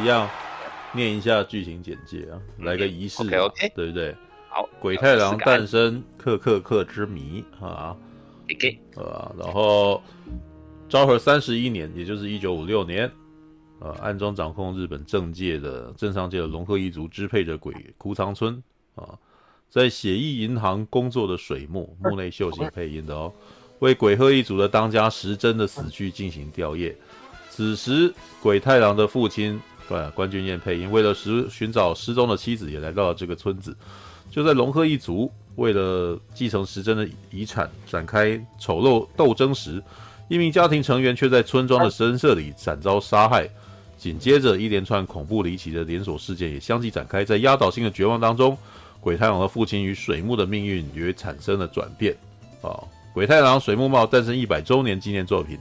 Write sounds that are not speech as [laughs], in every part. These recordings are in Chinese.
一样念一下剧情简介啊，来个仪式，OK 对不对？好，鬼太郎诞生，克克克之谜啊，OK，啊，然后昭和三十一年，也就是一九五六年，呃，暗中掌控日本政界的政商界的龙鹤一族支配着鬼枯仓村啊，在写意银行工作的水木木内秀行配音的哦，为鬼鹤一族的当家时珍的死去进行吊唁。此时，鬼太郎的父亲对关俊彦配音，为了寻寻找失踪的妻子，也来到了这个村子。就在龙贺一族为了继承时珍的遗产展开丑陋斗争时，一名家庭成员却在村庄的神社里惨遭杀害。紧接着，一连串恐怖离奇的连锁事件也相继展开。在压倒性的绝望当中，鬼太郎的父亲与水木的命运也产生了转变。啊，鬼太郎水木茂诞生一百周年纪念作品。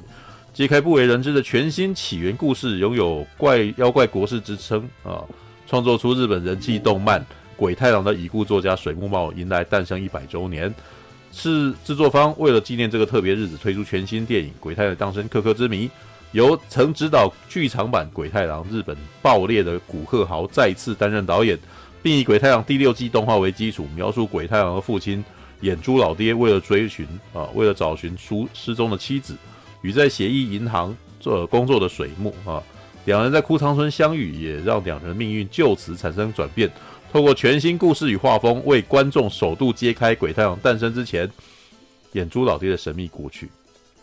揭开不为人知的全新起源故事，拥有怪妖怪国士之称啊！创作出日本人气动漫《鬼太郎》的已故作家水木茂迎来诞生一百周年，是制作方为了纪念这个特别日子推出全新电影《鬼太郎诞生：克克之谜》，由曾执导剧场版《鬼太郎》日本爆裂的古贺豪再次担任导演，并以《鬼太郎》第六季动画为基础，描述鬼太郎的父亲眼珠老爹为了追寻啊，为了找寻出失踪的妻子。与在协议银行做工作的水木啊，两人在枯仓村相遇，也让两人命运就此产生转变。透过全新故事与画风，为观众首度揭开鬼太郎诞生之前眼珠老爹的神秘过去。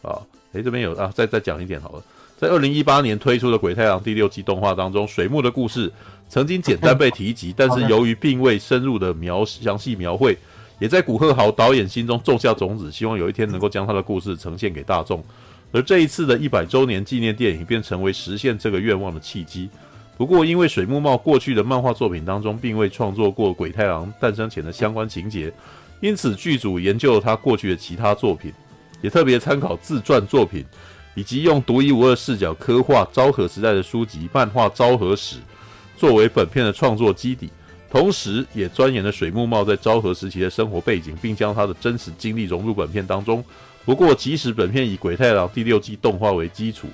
啊，诶，这边有啊，再再讲一点好了。在二零一八年推出的《鬼太郎》第六季动画当中，水木的故事曾经简单被提及，但是 [laughs] 由于并未深入的描详细描绘，也在古贺豪导演心中种下种子，希望有一天能够将他的故事呈现给大众。而这一次的一百周年纪念电影便成为实现这个愿望的契机。不过，因为水木茂过去的漫画作品当中并未创作过鬼太郎诞生前的相关情节，因此剧组研究了他过去的其他作品，也特别参考自传作品，以及用独一无二视角刻画昭和时代的书籍《漫画昭和史》作为本片的创作基底，同时也钻研了水木茂在昭和时期的生活背景，并将他的真实经历融入本片当中。不过，即使本片以《鬼太郎》第六季动画为基础，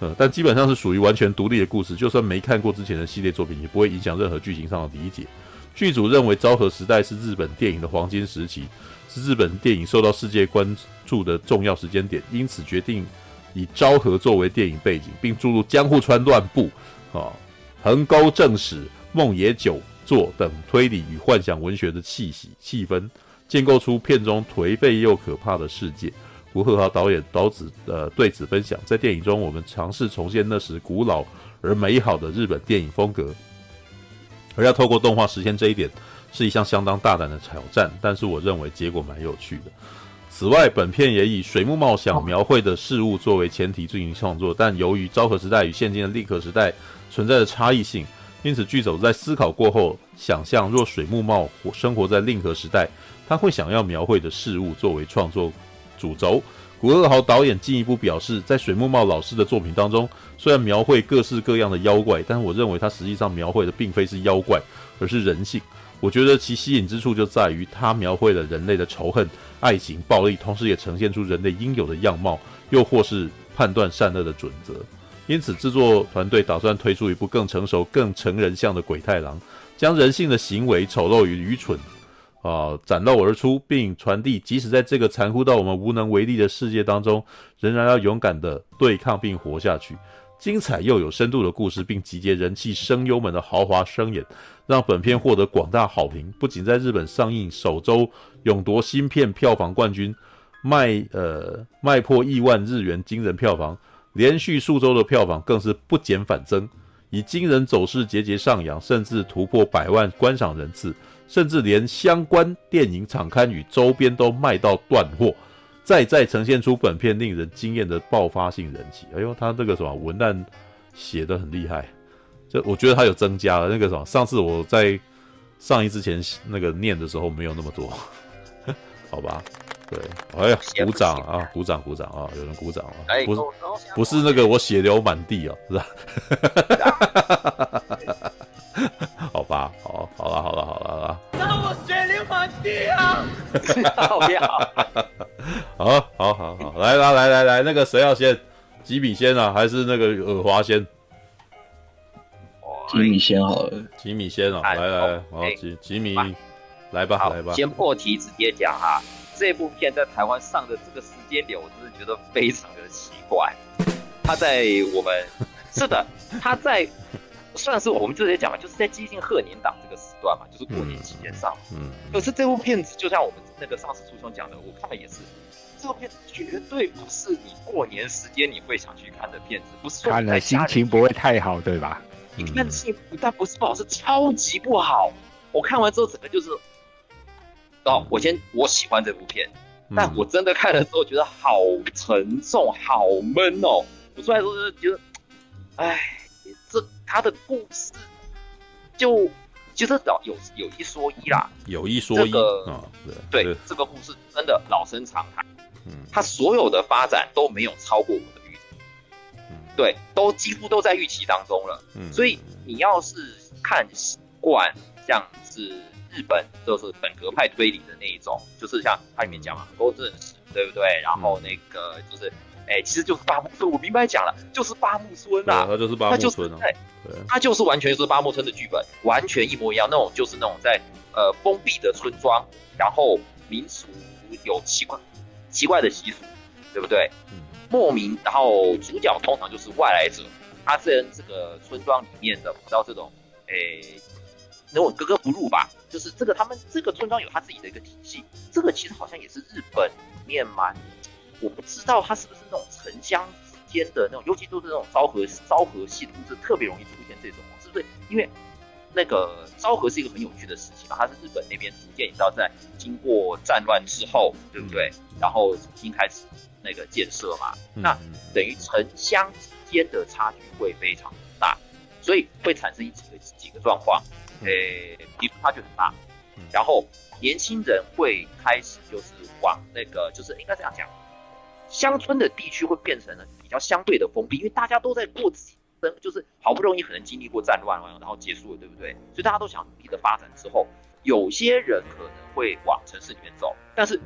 呃，但基本上是属于完全独立的故事。就算没看过之前的系列作品，也不会影响任何剧情上的理解。剧组认为昭和时代是日本电影的黄金时期，是日本电影受到世界关注的重要时间点，因此决定以昭和作为电影背景，并注入江户川乱步、啊横沟正史、梦野久作等推理与幻想文学的气息气氛。建构出片中颓废又可怕的世界。古贺豪导演导子呃对此分享，在电影中我们尝试重现那时古老而美好的日本电影风格，而要透过动画实现这一点是一项相当大胆的挑战，但是我认为结果蛮有趣的。此外，本片也以水木茂想描绘的事物作为前提进行创作，但由于昭和时代与现今的令和时代存在的差异性，因此剧组在思考过后，想象若水木茂生活在令和时代。他会想要描绘的事物作为创作主轴。古贺豪导演进一步表示，在水木茂老师的作品当中，虽然描绘各式各样的妖怪，但我认为他实际上描绘的并非是妖怪，而是人性。我觉得其吸引之处就在于他描绘了人类的仇恨、爱情、暴力，同时也呈现出人类应有的样貌，又或是判断善恶的准则。因此，制作团队打算推出一部更成熟、更成人向的鬼太郎，将人性的行为丑陋与愚蠢。啊！展露而出，并传递，即使在这个残酷到我们无能为力的世界当中，仍然要勇敢的对抗并活下去。精彩又有深度的故事，并集结人气声优们的豪华声演，让本片获得广大好评。不仅在日本上映首周勇夺新片票房冠军，卖呃卖破亿万日元惊人票房，连续数周的票房更是不减反增，以惊人走势节节上扬，甚至突破百万观赏人次。甚至连相关电影场刊与周边都卖到断货，再再呈现出本片令人惊艳的爆发性人气。哎呦，他这个什么文案写的很厉害，这我觉得他有增加了那个什么。上次我在上一之前那个念的时候没有那么多，[laughs] 好吧？对，哎呀，鼓掌啊，鼓掌鼓掌啊，有人鼓掌啊，不是不是那个我血流满地啊，是吧？[laughs] [laughs] [laughs] 好吧，好，好了，好了，好了，好了。让我血流满地啊！[laughs] 不要，好，好，好，好，来啦，来，来，来，那个谁要先？吉米先啊，还是那个尔华先？吉米先好了，吉米先啊，来来来，好吉吉米，来吧来吧。先破题直接讲啊，这部片在台湾上的这个时间点，我真的觉得非常的奇怪。他在我们是的，他在算是我们之前讲嘛，就是在接近贺年档这个时段嘛，就是过年期间上。嗯。可是这部片子就像我们那个上次初兄讲的，我看了也是。这部片子绝对不是你过年时间你会想去看的片子，不是看了心情不会太好，对吧？你看戏不但不是不好，是超级不好。我看完之后，整个就是，哦，我先我喜欢这部片，但我真的看了之后觉得好沉重，好闷哦。我出来之后就觉得，哎，这他的故事就。其实老有有一说一啦，有一说一，这个哦、对对，这个故事真的老生常谈。嗯，他所有的发展都没有超过我的预期，嗯，对，都几乎都在预期当中了。嗯，所以你要是看习惯像是日本就是本格派推理的那一种，就是像它里面讲嘛，勾证实，对不对？然后那个就是。哎、欸，其实就是八木村，我明白讲了，就是八木村呐、啊，他就是八木村啊，对，他就是完全是八木村的剧本，完全一模一样，那种就是那种在呃封闭的村庄，然后民俗有奇怪奇怪的习俗，对不对？嗯，莫名，然后主角通常就是外来者，他在这个村庄里面的碰到这种哎、欸、那种格格不入吧，就是这个他们这个村庄有他自己的一个体系，这个其实好像也是日本里面蛮。我不知道它是不是那种城乡之间的那种，尤其都是那种昭和昭和系统，是，特别容易出现这种，是不是？因为那个昭和是一个很有趣的事情嘛，它是日本那边逐渐你知道在经过战乱之后，对不对？然后重新开始那个建设嘛，那等于城乡之间的差距会非常大，所以会产生几个几个状况，诶，比如差距很大，然后年轻人会开始就是往那个就是应该这样讲。乡村的地区会变成了比较相对的封闭，因为大家都在过自己的，就是好不容易可能经历过战乱，然后结束了，对不对？所以大家都想努力的发展之后，有些人可能会往城市里面走，但是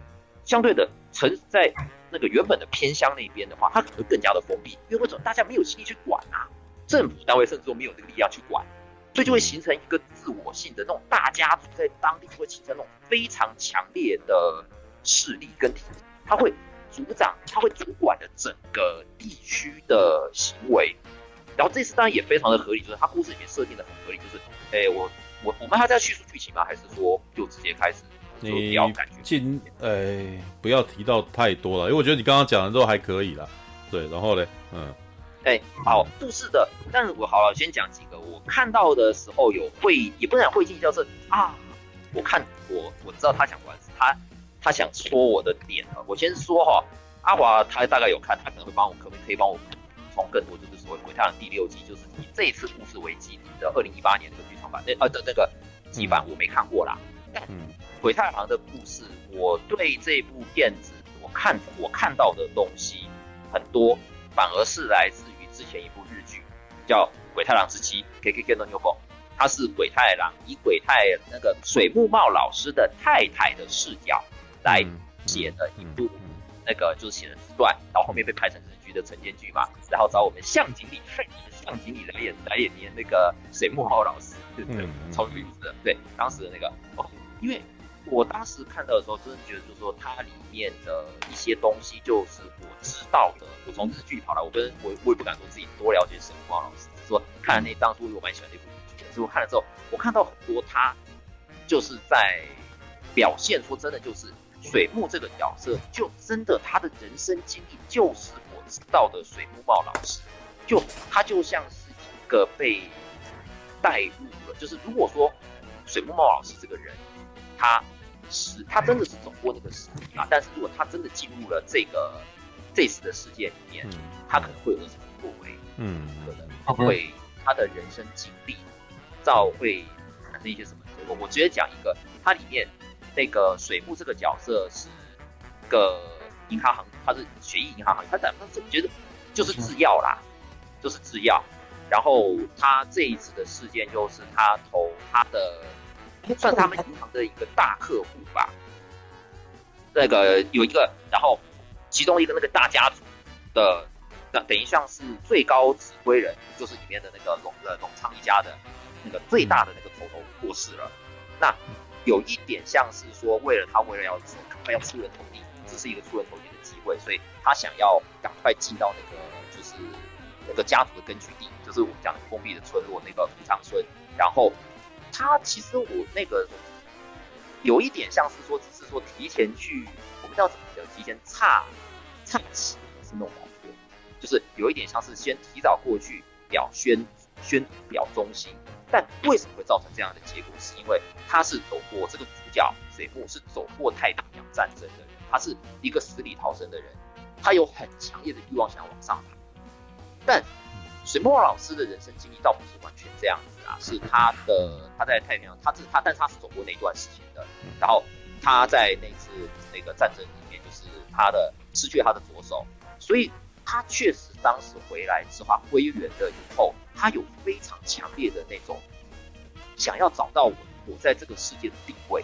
相对的城在那个原本的偏乡那边的话，它可能更加的封闭，因为为什么？大家没有精力去管啊，政府单位甚至都没有这个力量去管，所以就会形成一个自我性的那种大家族在当地会形成那种非常强烈的势力跟体制，它会。组长他会主管的整个地区的行为，然后这次当然也非常的合理，就是他故事里面设定的很合理，就是，哎、我我我们还在叙述剧情吗？还是说就直接开始？你要感觉尽，哎、不要提到太多了，因为我觉得你刚刚讲的都还可以了。对，然后嘞，嗯，哎、好，故事的，但是我好了，先讲几个我看到的时候有会，也不能讲会心一笑，是啊，我看我我知道他想玩他。他想戳我的点啊，我先说哈，阿华他大概有看，他可能会帮我，可不可以帮我补充更多，就是说《鬼太郎》第六季，就是以这一次故事为基的二零一八年的剧场版，那呃的那个季版我没看过啦。但《鬼太郎》的故事，我对这部片子我看我看到的东西很多，反而是来自于之前一部日剧叫《鬼太郎之妻》，KKK no Nyoubo，他是鬼太郎以鬼太那个水木茂老师的太太的视角。来写的一部那个就是写的自传，然后后面被拍成日剧的陈建剧嘛，然后找我们向井理，向井理来演来演演那个水木浩老师，对对，超有意思的。对，当时的那个哦，因为我当时看到的时候，真的觉得就是说它里面的一些东西就是我知道的，我从日剧跑来，我跟我我也不敢说自己多了解沈木浩老师，只是说看了那当初我蛮喜欢那部日剧的，所以我看了之后，我看到很多他就是在表现，出真的就是。水木这个角色，就真的他的人生经历就是我知道的水木茂老师，就他就像是一个被带入了，就是如果说水木茂老师这个人，他是他真的是走过那个时期啊，但是如果他真的进入了这个这次的世界里面，他可能会有什么作为？嗯，可能会他的人生经历，造会产生一些什么结果？我直接讲一个，它里面。那个水木这个角色是个银行行，他是血液银行行，他怎么觉得就是制药啦，就是制药。然后他这一次的事件就是他投他的，算他们银行的一个大客户吧。那个有一个，然后其中一个那个大家族的等等于像是最高指挥人，就是里面的那个龙呃龙昌一家的那个最大的那个头头过世了。那有一点像是说，为了他为了要赶快要出人头地，这是一个出人头地的机会，所以他想要赶快进到那个就是那个家族的根据地，就是我们讲的封闭的村落那个福昌村。然后他其实我那个有一点像是说，只是说提前去，我们叫怎么讲？提前插插旗是那种感觉，就是有一点像是先提早过去表宣宣表忠心。但为什么会造成这样的结果？是因为他是走过这个主角水木是走过太平洋战争的人，他是一个死里逃生的人，他有很强烈的欲望想要往上爬。但水木老师的人生经历倒不是完全这样子啊，是他的他在太平洋，他是他，但是他是走过那一段时间的。然后他在那次那个战争里面，就是他的失去了他的左手，所以他确实当时回来之后归元了以后。他有非常强烈的那种想要找到我，我在这个世界的定位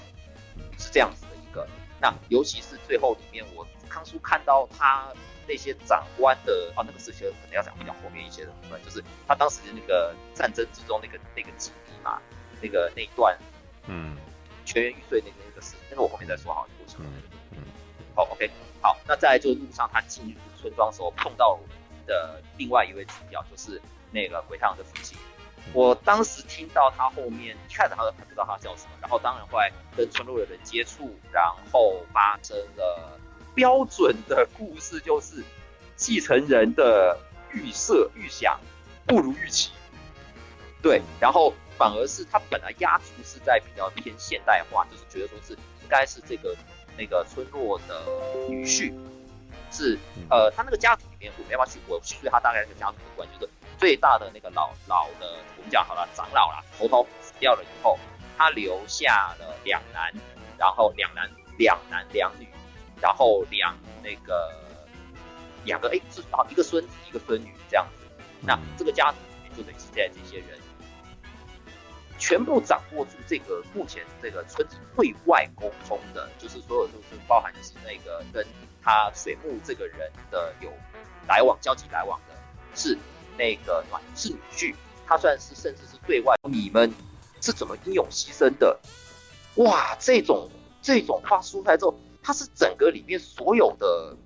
是这样子的一个。那尤其是最后里面，我康叔看到他那些长官的啊，那个事情可能要讲比较后面一些的部分，就是他当时的那个战争之中那个那个经历嘛，那个那一段，嗯，全员玉碎那个那个事，那个我后面再说好了，过程。嗯，好，OK，好，那再来就是路上他进入村庄的时候碰到的另外一位主角，就是。那个鬼太郎的父亲，我当时听到他后面一开始他都还不知道他叫什么，然后当然后来跟村落的人接触，然后发生了标准的故事，就是继承人的预设预想不如预期，对，然后反而是他本来压住是在比较偏现代化，就是觉得说是应该是这个那个村落的女婿，是呃他那个家族里面我没办法去我去他大概那个家族的关系就是。最大的那个老老的，我们讲好了，长老啦，头头死掉了以后，他留下了两男，然后两男两男两女，然后两那个两个哎，至少一个孙子一个孙女这样子。那这个家族里面就得现在这些人，全部掌握住这个目前这个村子对外沟通的，就是所有就是包含就是那个跟他水木这个人的有来往交集来往的，是。那个暖是女婿，他算是甚至是对外，你们是怎么英勇牺牲的？哇，这种这种话说出来之后，他是整个里面所有的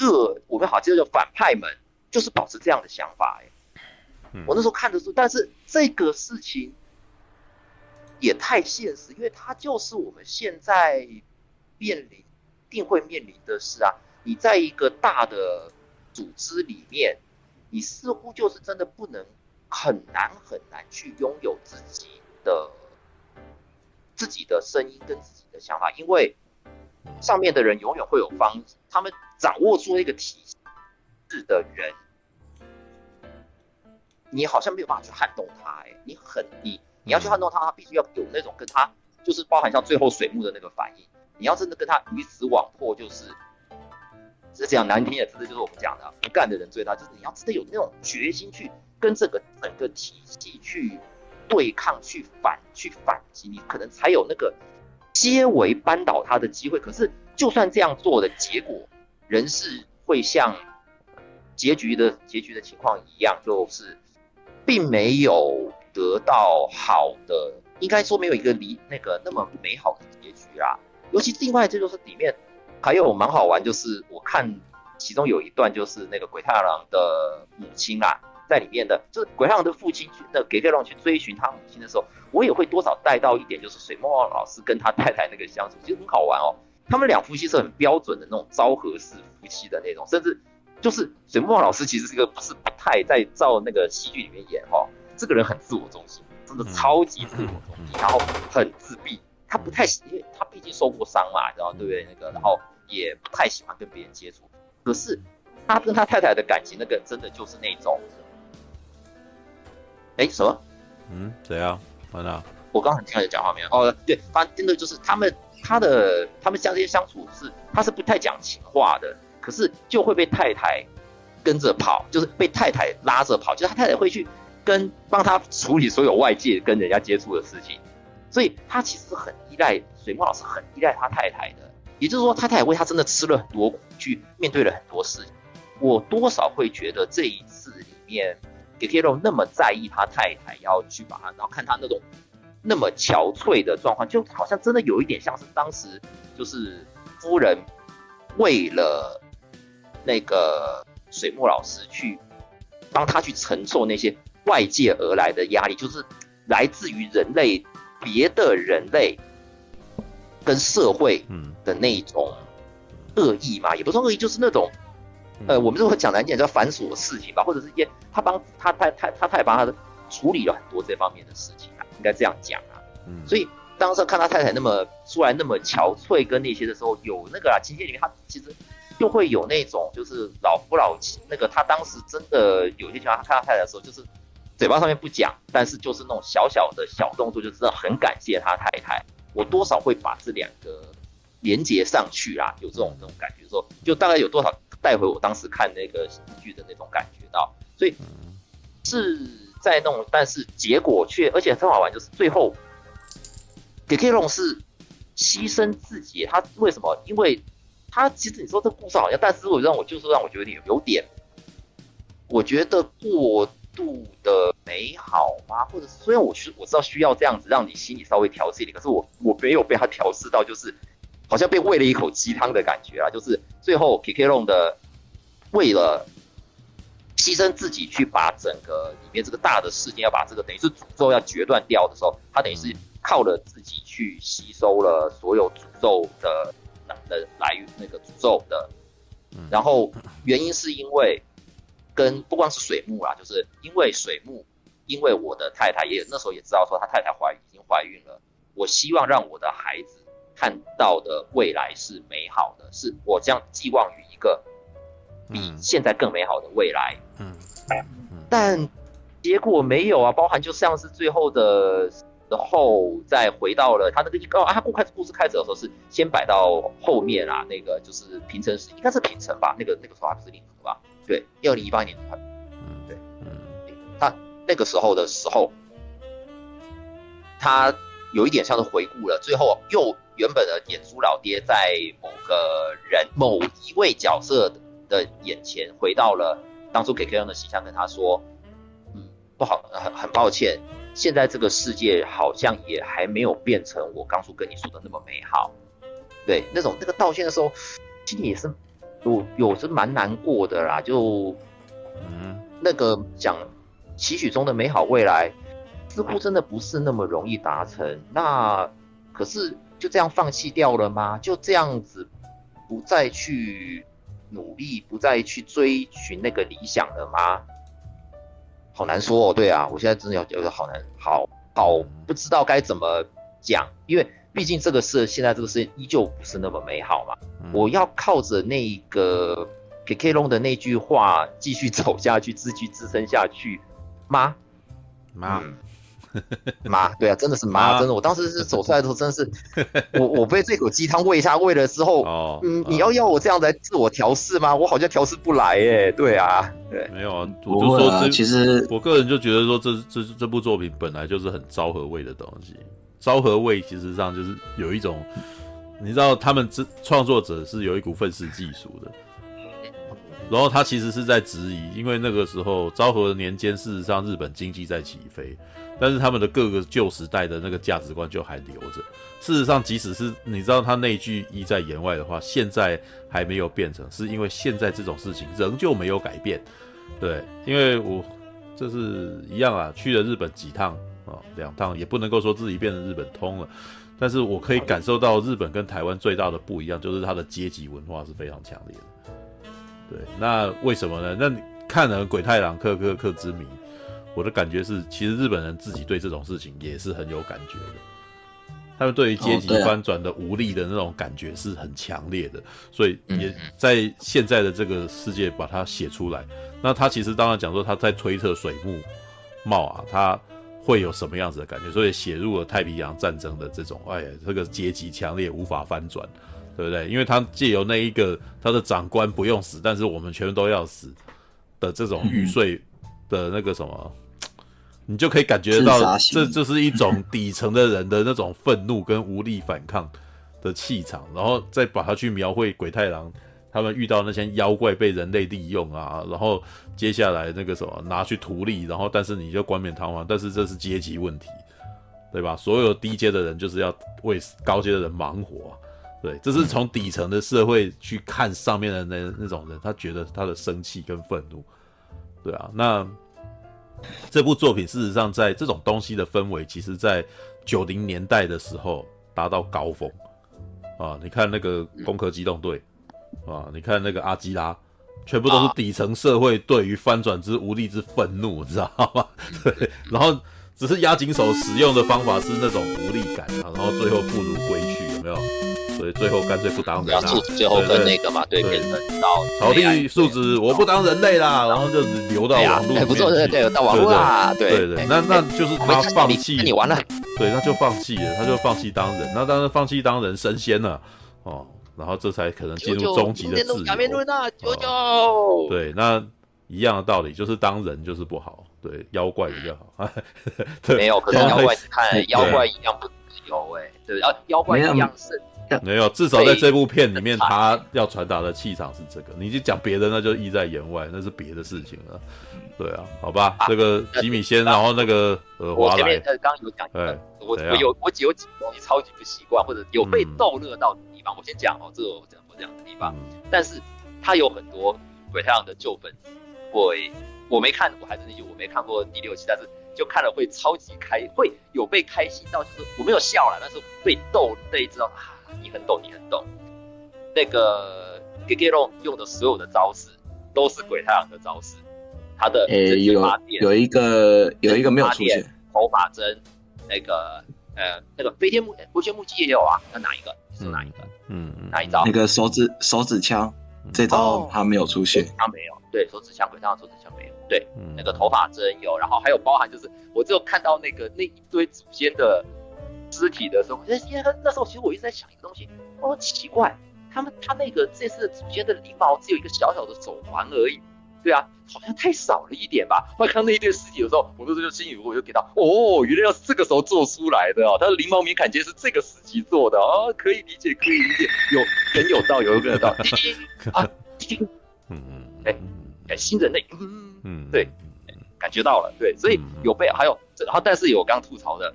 恶，我们好记得叫反派们，就是保持这样的想法。哎，我那时候看的时候，但是这个事情也太现实，因为它就是我们现在面临定会面临的是啊。你在一个大的组织里面。你似乎就是真的不能很难很难去拥有自己的自己的声音跟自己的想法，因为上面的人永远会有方，他们掌握住那个体制的人，你好像没有办法去撼动他，哎，你很你你要去撼动他，他必须要有那种跟他就是包含像最后水木的那个反应，你要真的跟他鱼死网破，就是。是讲难听的，这就是我们讲的不干的人最大，就是你要真的有那种决心去跟这个整个体系去对抗、去反、去反击，你可能才有那个皆为扳倒他的机会。可是就算这样做的结果，仍是会像结局的结局的情况一样，就是并没有得到好的，应该说没有一个离那个那么美好的结局啦。尤其另外这就是里面。还有蛮好玩，就是我看其中有一段，就是那个鬼太郎的母亲啦，在里面的，就是鬼太郎的父亲去那给太郎去追寻他母亲的时候，我也会多少带到一点，就是水木老师跟他太太那个相处，其实很好玩哦。他们两夫妻是很标准的那种昭和式夫妻的那种，甚至就是水墨老师其实是一个不是不太在照那个戏剧里面演哈，这个人很自我中心，真的超级自我中心，然后很自闭，他不太喜，因为他毕竟受过伤嘛，然后对不对？那个然后。也不太喜欢跟别人接触，可是他跟他太太的感情，那个真的就是那种，哎，什么？嗯，谁啊？完了，我刚刚很听到讲话没有？哦，对，反正真的就是他们，他的他们相这些相处是，他是不太讲情话的，可是就会被太太跟着跑，就是被太太拉着跑，就是他太太会去跟帮他处理所有外界跟人家接触的事情，所以他其实很依赖水木老师，很依赖他太太的。也就是说，他太太为他真的吃了很多苦，去面对了很多事。我多少会觉得这一次里面 Gekiro 那么在意他太太要去把他，然后看他那种那么憔悴的状况，就好像真的有一点像是当时就是夫人为了那个水木老师去帮他去承受那些外界而来的压力，就是来自于人类别的人类跟社会的那种恶意嘛，也不是恶意，就是那种。呃，我们如果讲难听点叫繁琐的事情吧，或者是一些他帮他太太他太太帮他处理了很多这方面的事情啊，应该这样讲啊。嗯，所以当时看他太太那么出来那么憔悴跟那些的时候，有那个啊情节里面他其实就会有那种就是老夫老妻那个他当时真的有些情况，他看他太太的时候，就是嘴巴上面不讲，但是就是那种小小的小动作，就知道很感谢他太太。我多少会把这两个连接上去啦，有这种这种感觉说，就大概有多少。带回我当时看那个喜剧的那种感觉到，所以是在弄，但是结果却而且很好玩，就是最后 Gekiro 是牺牲自己，他为什么？因为他其实你说这故事好像，但是我让我就是让我觉得有有点，我觉得过度的美好吗？或者虽然我需我知道需要这样子让你心里稍微调适一点，可是我我没有被他调试到，就是。好像被喂了一口鸡汤的感觉啊！就是最后 Kiki 用的为了牺牲自己去把整个里面这个大的事件要把这个等于是诅咒要决断掉的时候，他等于是靠了自己去吸收了所有诅咒的的来那个诅咒的。然后原因是因为跟不光是水木啦，就是因为水木，因为我的太太也那时候也知道说他太太怀已经怀孕了，我希望让我的孩子。看到的未来是美好的，是我将寄望于一个比现在更美好的未来。嗯，但结果没有啊，包含就像是最后的时候，再回到了他那个一个啊，他故开故事开始的时候是先摆到后面啊，那个就是平城时，应该是平城吧，那个那个时候还不是令和吧？对，二零一八年，嗯，对，嗯，他那个时候的时候，他有一点像是回顾了，最后又。原本的演出老爹在某个人某一位角色的眼前回到了当初给 K 用的形象，跟他说：“嗯，不好，很很抱歉，现在这个世界好像也还没有变成我当初跟你说的那么美好。”对，那种那个道歉的时候，心里也是有有是蛮难过的啦。就嗯，那个讲期许中的美好未来，似乎真的不是那么容易达成。那可是。就这样放弃掉了吗？就这样子不再去努力，不再去追寻那个理想了吗？好难说哦。对啊，我现在真的要觉得好难，好好不知道该怎么讲，因为毕竟这个事现在这个事依旧不是那么美好嘛。嗯、我要靠着那个 Kk 龙的那句话继续走下去，自续支撑下去吗？妈。嗯妈，对啊，真的是妈，真的，我当时是走出来的时候，真的是我我被这口鸡汤喂下喂了之后，哦，嗯，你要要我这样来自我调试吗？我好像调试不来耶，对啊，对，没有啊，我就说这其实我个人就觉得说这这这部作品本来就是很昭和味的东西，昭和味其实上就是有一种，你知道他们这创作者是有一股愤世嫉俗的。然后他其实是在质疑，因为那个时候昭和年间，事实上日本经济在起飞，但是他们的各个旧时代的那个价值观就还留着。事实上，即使是你知道他那句意在言外的话，现在还没有变成，是因为现在这种事情仍旧没有改变。对，因为我这是一样啊，去了日本几趟啊，两趟也不能够说自己变成日本通了，但是我可以感受到日本跟台湾最大的不一样，就是它的阶级文化是非常强烈的。对，那为什么呢？那你看了《鬼太郎克克克之谜》，我的感觉是，其实日本人自己对这种事情也是很有感觉的。他们对于阶级翻转的无力的那种感觉是很强烈的，所以也在现在的这个世界把它写出来。那他其实当然讲说他在推测水木茂啊，他会有什么样子的感觉，所以写入了太平洋战争的这种，哎呀，这个阶级强烈无法翻转。对不对？因为他借由那一个他的长官不用死，但是我们全都要死的这种玉碎的那个什么，你就可以感觉到，这就是一种底层的人的那种愤怒跟无力反抗的气场，然后再把它去描绘鬼太郎他们遇到那些妖怪被人类利用啊，然后接下来那个什么拿去图利，然后但是你就冠冕堂皇，但是这是阶级问题，对吧？所有低阶的人就是要为高阶的人忙活，对，这是从底层的社会去看上面的那那种人，他觉得他的生气跟愤怒，对啊。那这部作品事实上在这种东西的氛围，其实在九零年代的时候达到高峰啊！你看那个《攻壳机动队》。啊！你看那个阿基拉，全部都是底层社会对于翻转之无力之愤怒，你知道吗？[laughs] 对，然后只是押井守使用的方法是那种无力感啊，然后最后不如归去，有没有？所以最后干脆不当人了，啊。最后跟那个嘛，对，变成到草地树脂，我不当人类啦，然后就流到网络，不做对对，到网络啦，对对对，那那就是他放弃，你完了，对，那就放弃了，他就放弃当人，那当然放弃当人升仙了，哦。然后这才可能进入终极的自由。九九、哦，对，那一样的道理，就是当人就是不好，对，妖怪比较好。[laughs] 对没有，可是妖怪看妖怪一样不自由哎，对，啊，妖怪一样是 [laughs] 没有，至少在这部片里面，他要传达的气场是这个。你就讲别的，那就意在言外，那是别的事情了。对啊，好吧，这个吉米先，然后那个呃，我前面呃刚刚有讲，对，我我有我有几个东西超级不习惯，或者有被逗乐到。我先讲哦，这个我讲我讲的地方，但是他有很多鬼太郎的旧粉丝，我我没看，我还是那句我没看过第六期，但是就看了会超级开，会有被开心到，就是我没有笑了，但是被逗，被知道啊，你很懂，你很懂。那个 Gegero 用的所有的招式都是鬼太郎的招式，他的诶有有一个有一个没有出现，头发针，那个呃那个飞天木飞天木鸡也有啊，那哪一个？是哪一个？嗯，哪一招？那个手指手指枪，这招他没有出现，他没有。对，手指枪鬼上手指枪没有。对，那个头发真有，然后还有包含就是，我只有看到那个那一堆祖先的尸体的时候，那那时候其实我一直在想一个东西，哦，奇怪，他们他那个这次祖先的灵毛只有一个小小的手环而已。对啊，好像太少了一点吧。后来看到那一对尸体的时候，我那时候就心里我就给到，哦，原来要是这个时候做出来的哦，他的灵毛敏感肌是这个时期做的哦，可以理解，可以理解，有很有道，有一个道，[laughs] 啊，嗯嗯，哎哎，新人类，嗯嗯，对，感觉到了，对，所以有被还有，然后但是有我刚吐槽的。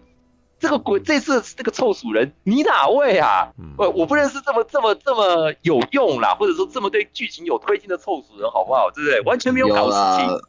这个鬼这次这个臭鼠人，你哪位啊？我、嗯、我不认识这么这么这么有用啦，或者说这么对剧情有推进的臭鼠人，好不好？对不对？完全没有搞事情。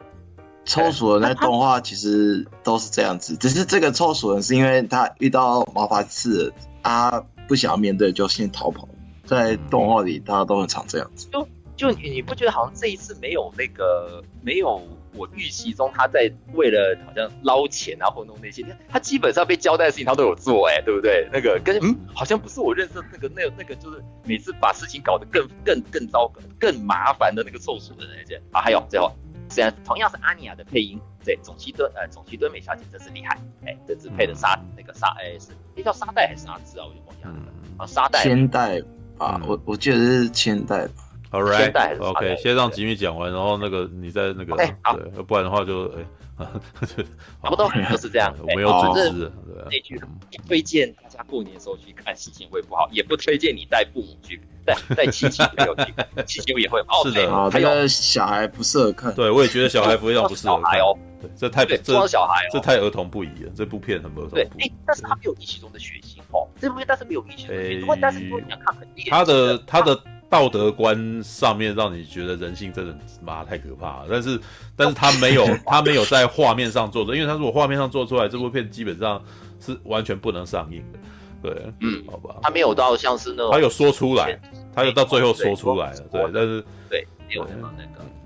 臭鼠人在动画其实都是这样子，只是这个臭鼠人是因为他遇到麻烦事，他不想要面对，就先逃跑。在动画里，大家都很常这样子。就就你你不觉得好像这一次没有那个没有？我预期中，他在为了好像捞钱啊，或弄那些，他基本上被交代的事情他都有做，哎，对不对？那个跟嗯，好像不是我认识的那个那个那个，就是每次把事情搞得更更更糟糕、更麻烦的那个臭鼠的那些啊。还有最后，虽然同样是阿尼亚的配音，对，总七敦呃总七敦美小姐真是厉害，哎，这次配的沙那个沙哎是那叫沙袋还是沙织啊？我就忘记了啊，沙袋千代啊，我我记得是千代吧。All right，OK，先让吉米讲完，然后那个你再那个，对，不然的话就哎，[laughs] 差不多就是 [laughs] 这样。我没有准时，对。那句不推荐大家过年的时候去看，心情会不好，也不推荐你带父母去，带带亲戚朋友去，亲戚也会。是的，啊，这个小孩不适合看。对，我也觉得小孩非常不适合看 [laughs] 哦。对，这太这小孩，这太儿童不宜了。这部片很儿童不宜。对，但是他没有预期中的血腥哦。这部片但是没有预期中的血腥，但是如果你要看很厉害，他的他的。道德观上面让你觉得人性真的妈太可怕了，但是但是他没有他没有在画面上做的，因为他如果画面上做出来，这部片基本上是完全不能上映的。对，嗯，好吧，他没有到像是那种，他有说出来，他有到最后说出来了，对，但是对，没有那么那个，对，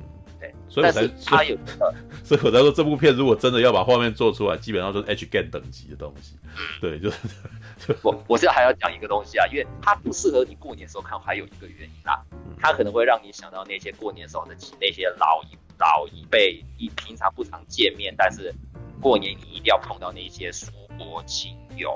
所以我才他有，[laughs] 所以我才说这部片如果真的要把画面做出来，基本上就是 H game 等级的东西，对，就是。[laughs] 我我是还要讲一个东西啊，因为它不适合你过年的时候看，还有一个原因啦，它可能会让你想到那些过年时候的那些老一老一辈，你平常不常见面，但是过年你一定要碰到那些叔伯亲友，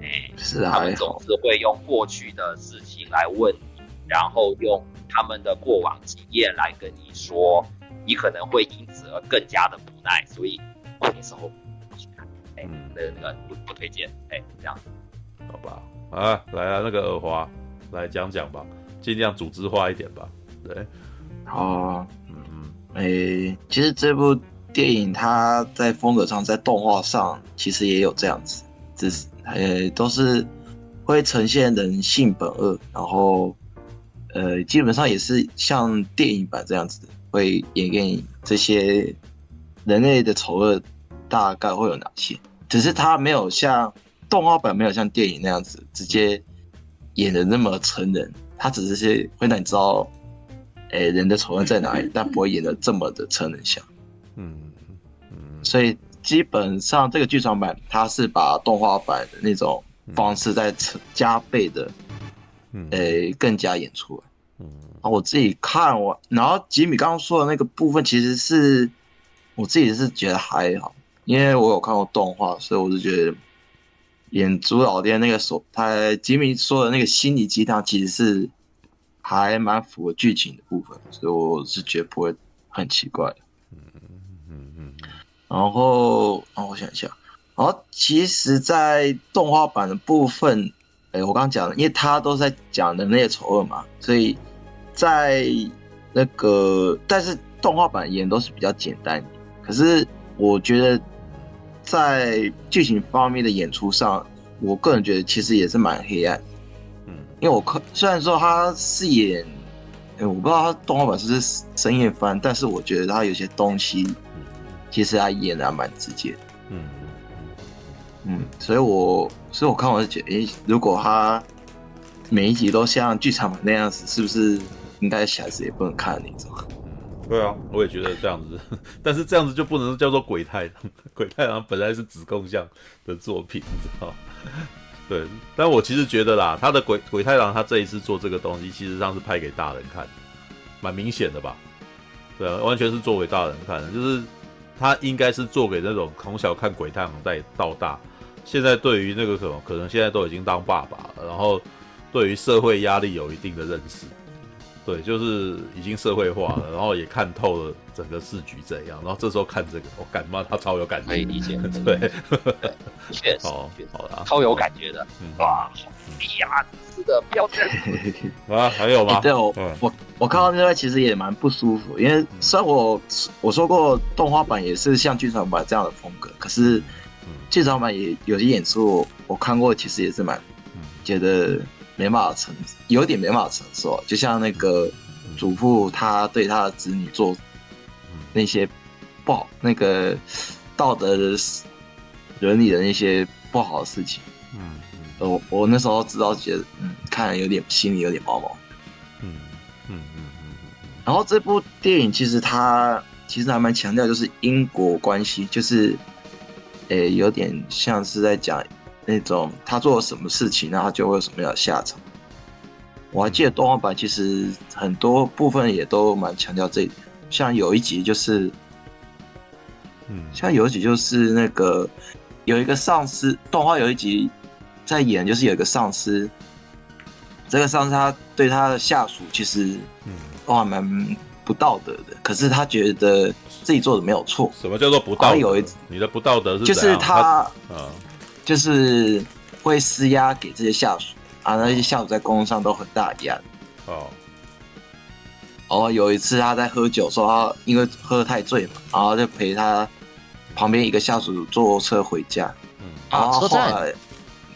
哎，是啊，他们总是会用过去的事情来问你，然后用他们的过往经验来跟你说，你可能会因此而更加的无奈，所以过年时候不去看，哎，那个那个不不推荐，哎，这样子。好吧，啊，来啊，那个耳华来讲讲吧，尽量组织化一点吧。对，哦，嗯嗯，诶、欸，其实这部电影它在风格上，在动画上其实也有这样子，只是诶、欸、都是会呈现人性本恶，然后呃基本上也是像电影版这样子，会演给你这些人类的丑恶大概会有哪些，只是它没有像动画版没有像电影那样子直接演的那么成人，它只是些会让你知道。诶、欸，人的丑恶在哪里？但不会演的这么的成人像。嗯嗯，所以基本上这个剧场版，它是把动画版的那种方式在加倍的，诶、欸，更加演出来。啊，我自己看完，然后吉米刚刚说的那个部分，其实是我自己是觉得还好，因为我有看过动画，所以我是觉得演猪老爹那个所，他吉米说的那个心理鸡汤，其实是。还蛮符合剧情的部分，所以我是觉得不会很奇怪。嗯嗯嗯。然后，让我想一下。然后，其实，在动画版的部分，哎，我刚刚讲的，因为他都在讲人类的丑恶嘛，所以在那个，但是动画版演都是比较简单。可是，我觉得在剧情方面的演出上，我个人觉得其实也是蛮黑暗。嗯因为我看，虽然说他是演，哎，我不知道他动画版是不是深夜番，但是我觉得他有些东西，其实他演的还蛮直接的。嗯嗯，所以我，所以我看我就觉得，哎，如果他每一集都像剧场版那样子，是不是应该小孩子也不能看那种？对啊，我也觉得这样子，[laughs] 但是这样子就不能叫做鬼太郎，[laughs] 鬼太郎本来是子供向的作品，你知道。[laughs] 对，但我其实觉得啦，他的鬼鬼太郎他这一次做这个东西，其实上是拍给大人看，蛮明显的吧？对啊，完全是做给大人看的，就是他应该是做给那种从小看鬼太郎带到大，现在对于那个什么，可能现在都已经当爸爸了，然后对于社会压力有一定的认识。对，就是已经社会化了，然后也看透了整个市局怎样，然后这时候看这个，我感冒他超有感觉，可以理解，[laughs] 对，确实，哦，好的，超有感觉的，嗯、哇，好呀，是的，不要这样，啊，还有吗？欸、对我，嗯、我我看到那段其实也蛮不舒服，因为虽然我我说过动画版也是像剧场版这样的风格，可是剧场版也有些演出我看过，其实也是蛮觉得。没办法承，有点没办法承受，就像那个祖父，他对他的子女做那些不好、那个道德的伦理的那些不好的事情。嗯，我我那时候知道，觉得嗯，看了有点心里有点毛毛。嗯嗯嗯嗯。然后这部电影其实它其实还蛮强调，就是因果关系，就是诶，有点像是在讲。那种他做了什么事情，然后就会有什么样的下场。我还记得动画版其实很多部分也都蛮强调这一点，像有一集就是，嗯，像有一集就是那个有一个上司，动画有一集在演，就是有一个上司，这个上司他对他的下属其实嗯都还蛮不道德的，可是他觉得自己做的没有错。什么叫做不道德？有一你的不道德是就是他啊。就是会施压给这些下属啊，那些下属在工作上都很大压力。哦。哦，有一次他在喝酒，说他因为喝得太醉嘛，然后就陪他旁边一个下属坐车回家。嗯。然后后来，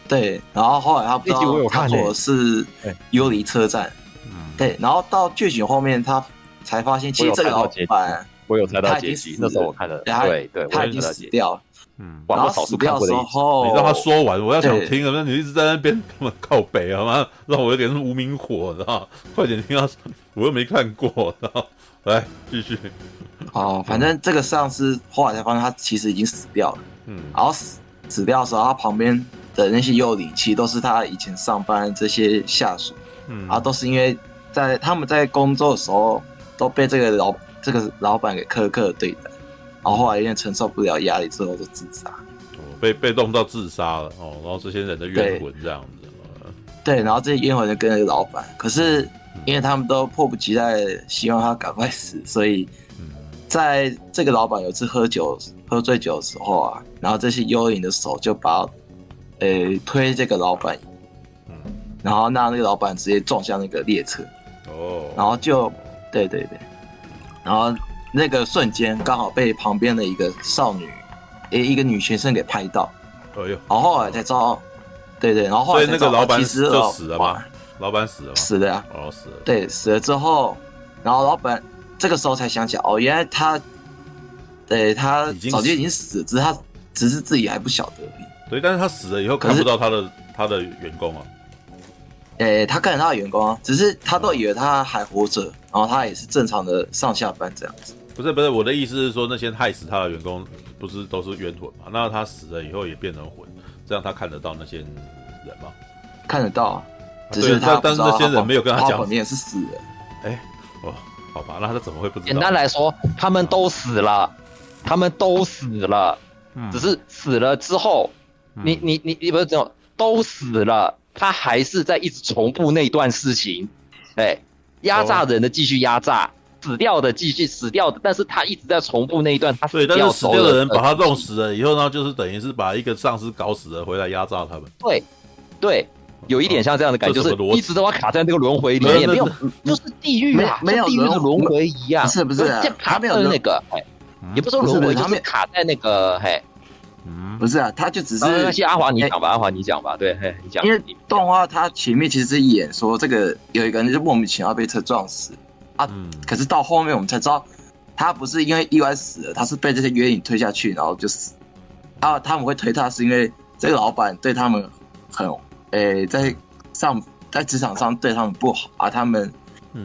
对，然后后来他不知道他坐的是幽离车站。嗯。对，然后到剧情后面，他才发现其实这个老板，我有猜到结局。那时候我看了，对对，他已经死掉了。嗯，然后死掉的时候，你让他说完，我要想听啊！那你一直在那边他妈靠北好吗？让我有点无名火，知道快点听他，我又没看过，然后来继续。哦，反正这个上司后来才发现他其实已经死掉了。嗯，然后死死掉的时候，他旁边的那些幽灵其实都是他以前上班这些下属。嗯，然后都是因为在他们在工作的时候都被这个老这个老板给苛刻对待。然后后来因为承受不了压力之后就自杀，哦，被被动到自杀了哦。然后这些人的冤魂这样子，对，然后这些冤魂就跟那个老板，可是因为他们都迫不及待希望他赶快死，所以在这个老板有次喝酒喝醉酒的时候啊，然后这些幽灵的手就把呃推这个老板，然后让那个老板直接撞向那个列车哦，然后就。对对对，然后那个瞬间刚好被旁边的一个少女，诶，一个女学生给拍到。哎呦，然后后来才知道，对对，然后后来那个老板就死了吗？老板死了吗？死了呀、啊。哦，死了。对，死了之后，然后老板这个时候才想起来，哦，原来他，对他早就已经死了，只是他只是自己还不晓得而已。对，但是他死了以后看不到他的他的员工啊。诶，他看到他的员工啊，只是他都以为他还活着，然后他也是正常的上下班这样子。不是不是，我的意思是说，那些害死他的员工不是都是冤魂嘛？那他死了以后也变成魂，这样他看得到那些人吗？看得到啊，只是他，他但是那些人没有跟他讲，你也是死人。哎，哦，好吧，那他怎么会不知道？简单来说，他们都死了，他们都死了，嗯、只是死了之后，嗯、你你你你不是这种都死了，他还是在一直重复那段事情，哎，压榨人的继续压榨。哦死掉的继续死掉的，但是他一直在重复那一段。他死掉对，但是死掉的人把他弄死了以后呢，就是等于是把一个丧尸搞死了，回来压榨他们。对，对，有一点像这样的感觉，就是一直都要卡在那个轮回里面，没有，就是地狱啊，没有地狱的轮回一样。不是不是，他没有那个，哎，也不是说轮回，就是卡在那个，嘿，嗯，不是啊，他就只是。那些阿华你讲吧，阿华你讲吧，对，嘿，你讲。因为动画它前面其实是演说这个有一个人就莫名其妙被车撞死。啊，可是到后面我们才知道，他不是因为意外死了，他是被这些约影推下去，然后就死。啊他们会推他，是因为这个老板对他们很，诶、欸，在上在职场上对他们不好，而他们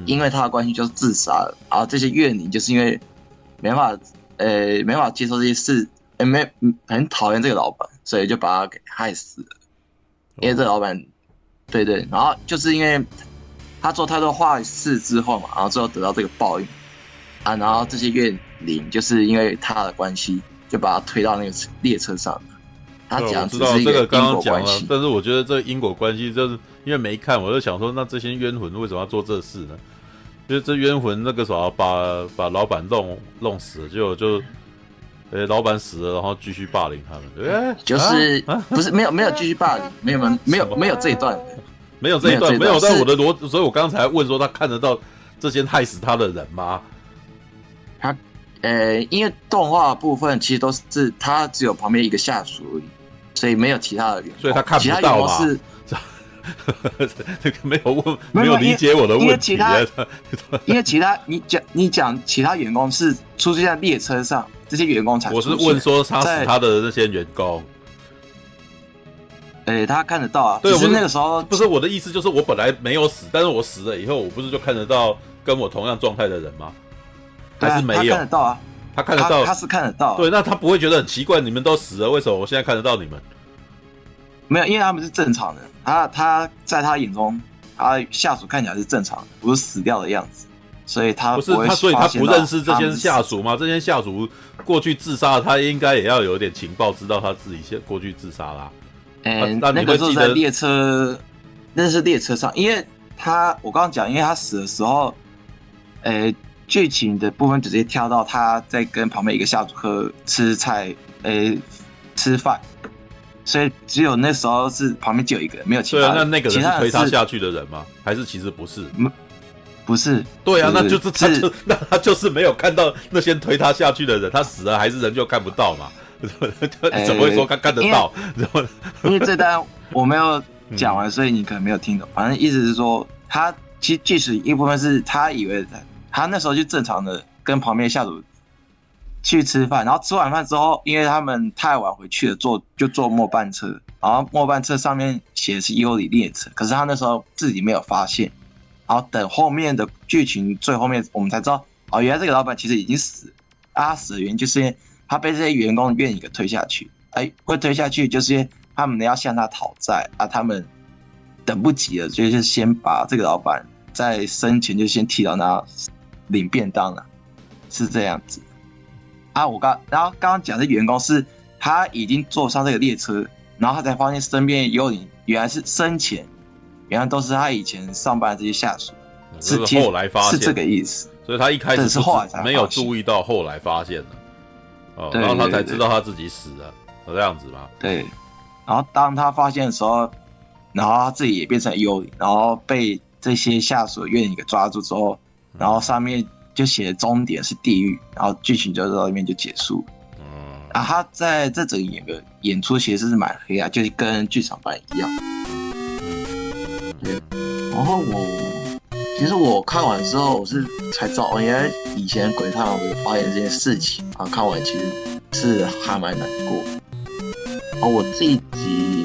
因为他的关系就是自杀了。然后这些怨灵就是因为没法，诶、欸，没法接受这些事，也、欸、没很讨厌这个老板，所以就把他给害死了。因为这个老板，对，对对，然后就是因为。他做太多坏事之后嘛，然后最后得到这个报应。啊，然后这些怨灵就是因为他的关系，就把他推到那个列车上。他讲只是一个因果关系，这个刚刚讲了，但是我觉得这个因果关系就是因为没看，我就想说，那这些冤魂为什么要做这事呢？就是这冤魂那个时候把把老板弄弄死了，结果就，呃，老板死了，然后继续霸凌他们，对，就是、啊、不是没有没有继续霸凌，没有没有没有这一段。没有这一段，没有。但我的逻，所以我刚才问说，他看得到这些害死他的人吗？他，呃，因为动画部分其实都是他只有旁边一个下属而已，所以没有其他的人，所以他看不到嘛。是，[laughs] 这个没有问，没有理解我的问题。因为其他，[laughs] 因为其他，你讲你讲其他员工是出现在列车上，这些员工才。我是问说，杀死他的那些员工。对，他看得到啊，对，我们那个时候不是我的意思，就是我本来没有死，但是我死了以后，我不是就看得到跟我同样状态的人吗？还是没有？看得到啊，他看得到，他是看得到。对，那他不会觉得很奇怪？你们都死了，为什么我现在看得到你们？没有，因为他们是正常的。他他在他眼中，他下属看起来是正常的，不是死掉的样子，所以他不，不是他，所以他不认识这些下属吗？这些下属过去自杀，他应该也要有点情报，知道他自己先过去自杀啦。嗯，那个时候在列车，那是列车上，因为他我刚刚讲，因为他死的时候，呃，剧情的部分直接跳到他在跟旁边一个下属喝吃菜，呃，吃饭，所以只有那时候是旁边就有一个人，没有其他。对啊，那那个人是推他下去的人吗？还是其实不是？不是。对啊，那就是他就 [laughs] 那他就是没有看到那些推他下去的人，他死了还是人就看不到嘛？[laughs] 怎么会说他看得到？因为，因为这单我没有讲完，所以你可能没有听懂。反正意思是说，他其实即使一部分是他以为他那时候就正常的跟旁边下属去吃饭，然后吃完饭之后，因为他们太晚回去了，坐就坐末班车，然后末班车上面写的是优里列车，可是他那时候自己没有发现，然后等后面的剧情最后面我们才知道，哦，原来这个老板其实已经死了，他死的原因就是因为。他被这些员工愿意给推下去，哎，会推下去就是因为他们要向他讨债啊，他们等不及了，就是先把这个老板在生前就先提到那领便当了，是这样子。啊，我刚然后刚刚讲的员工是他已经坐上这个列车，然后他才发现身边有你，原来是生前，原来都是他以前上班的这些下属，是后来发现，是这个意思。所以他一开始是后来才没有注意到，后来发现的。哦，然后他才知道他自己死了，是这样子吗？对。然后当他发现的时候，然后他自己也变成幽灵，然后被这些下属的怨灵给抓住之后，然后上面就写终点是地狱，然后剧情就到那边就结束。嗯，啊，他在这整个演的演出其实是蛮黑暗，就是跟剧场版一样。对，然后我其实我看完之后，我是才知道，原来以前鬼太郎有发现这件事情啊。看完其实是还蛮难过。哦我这一集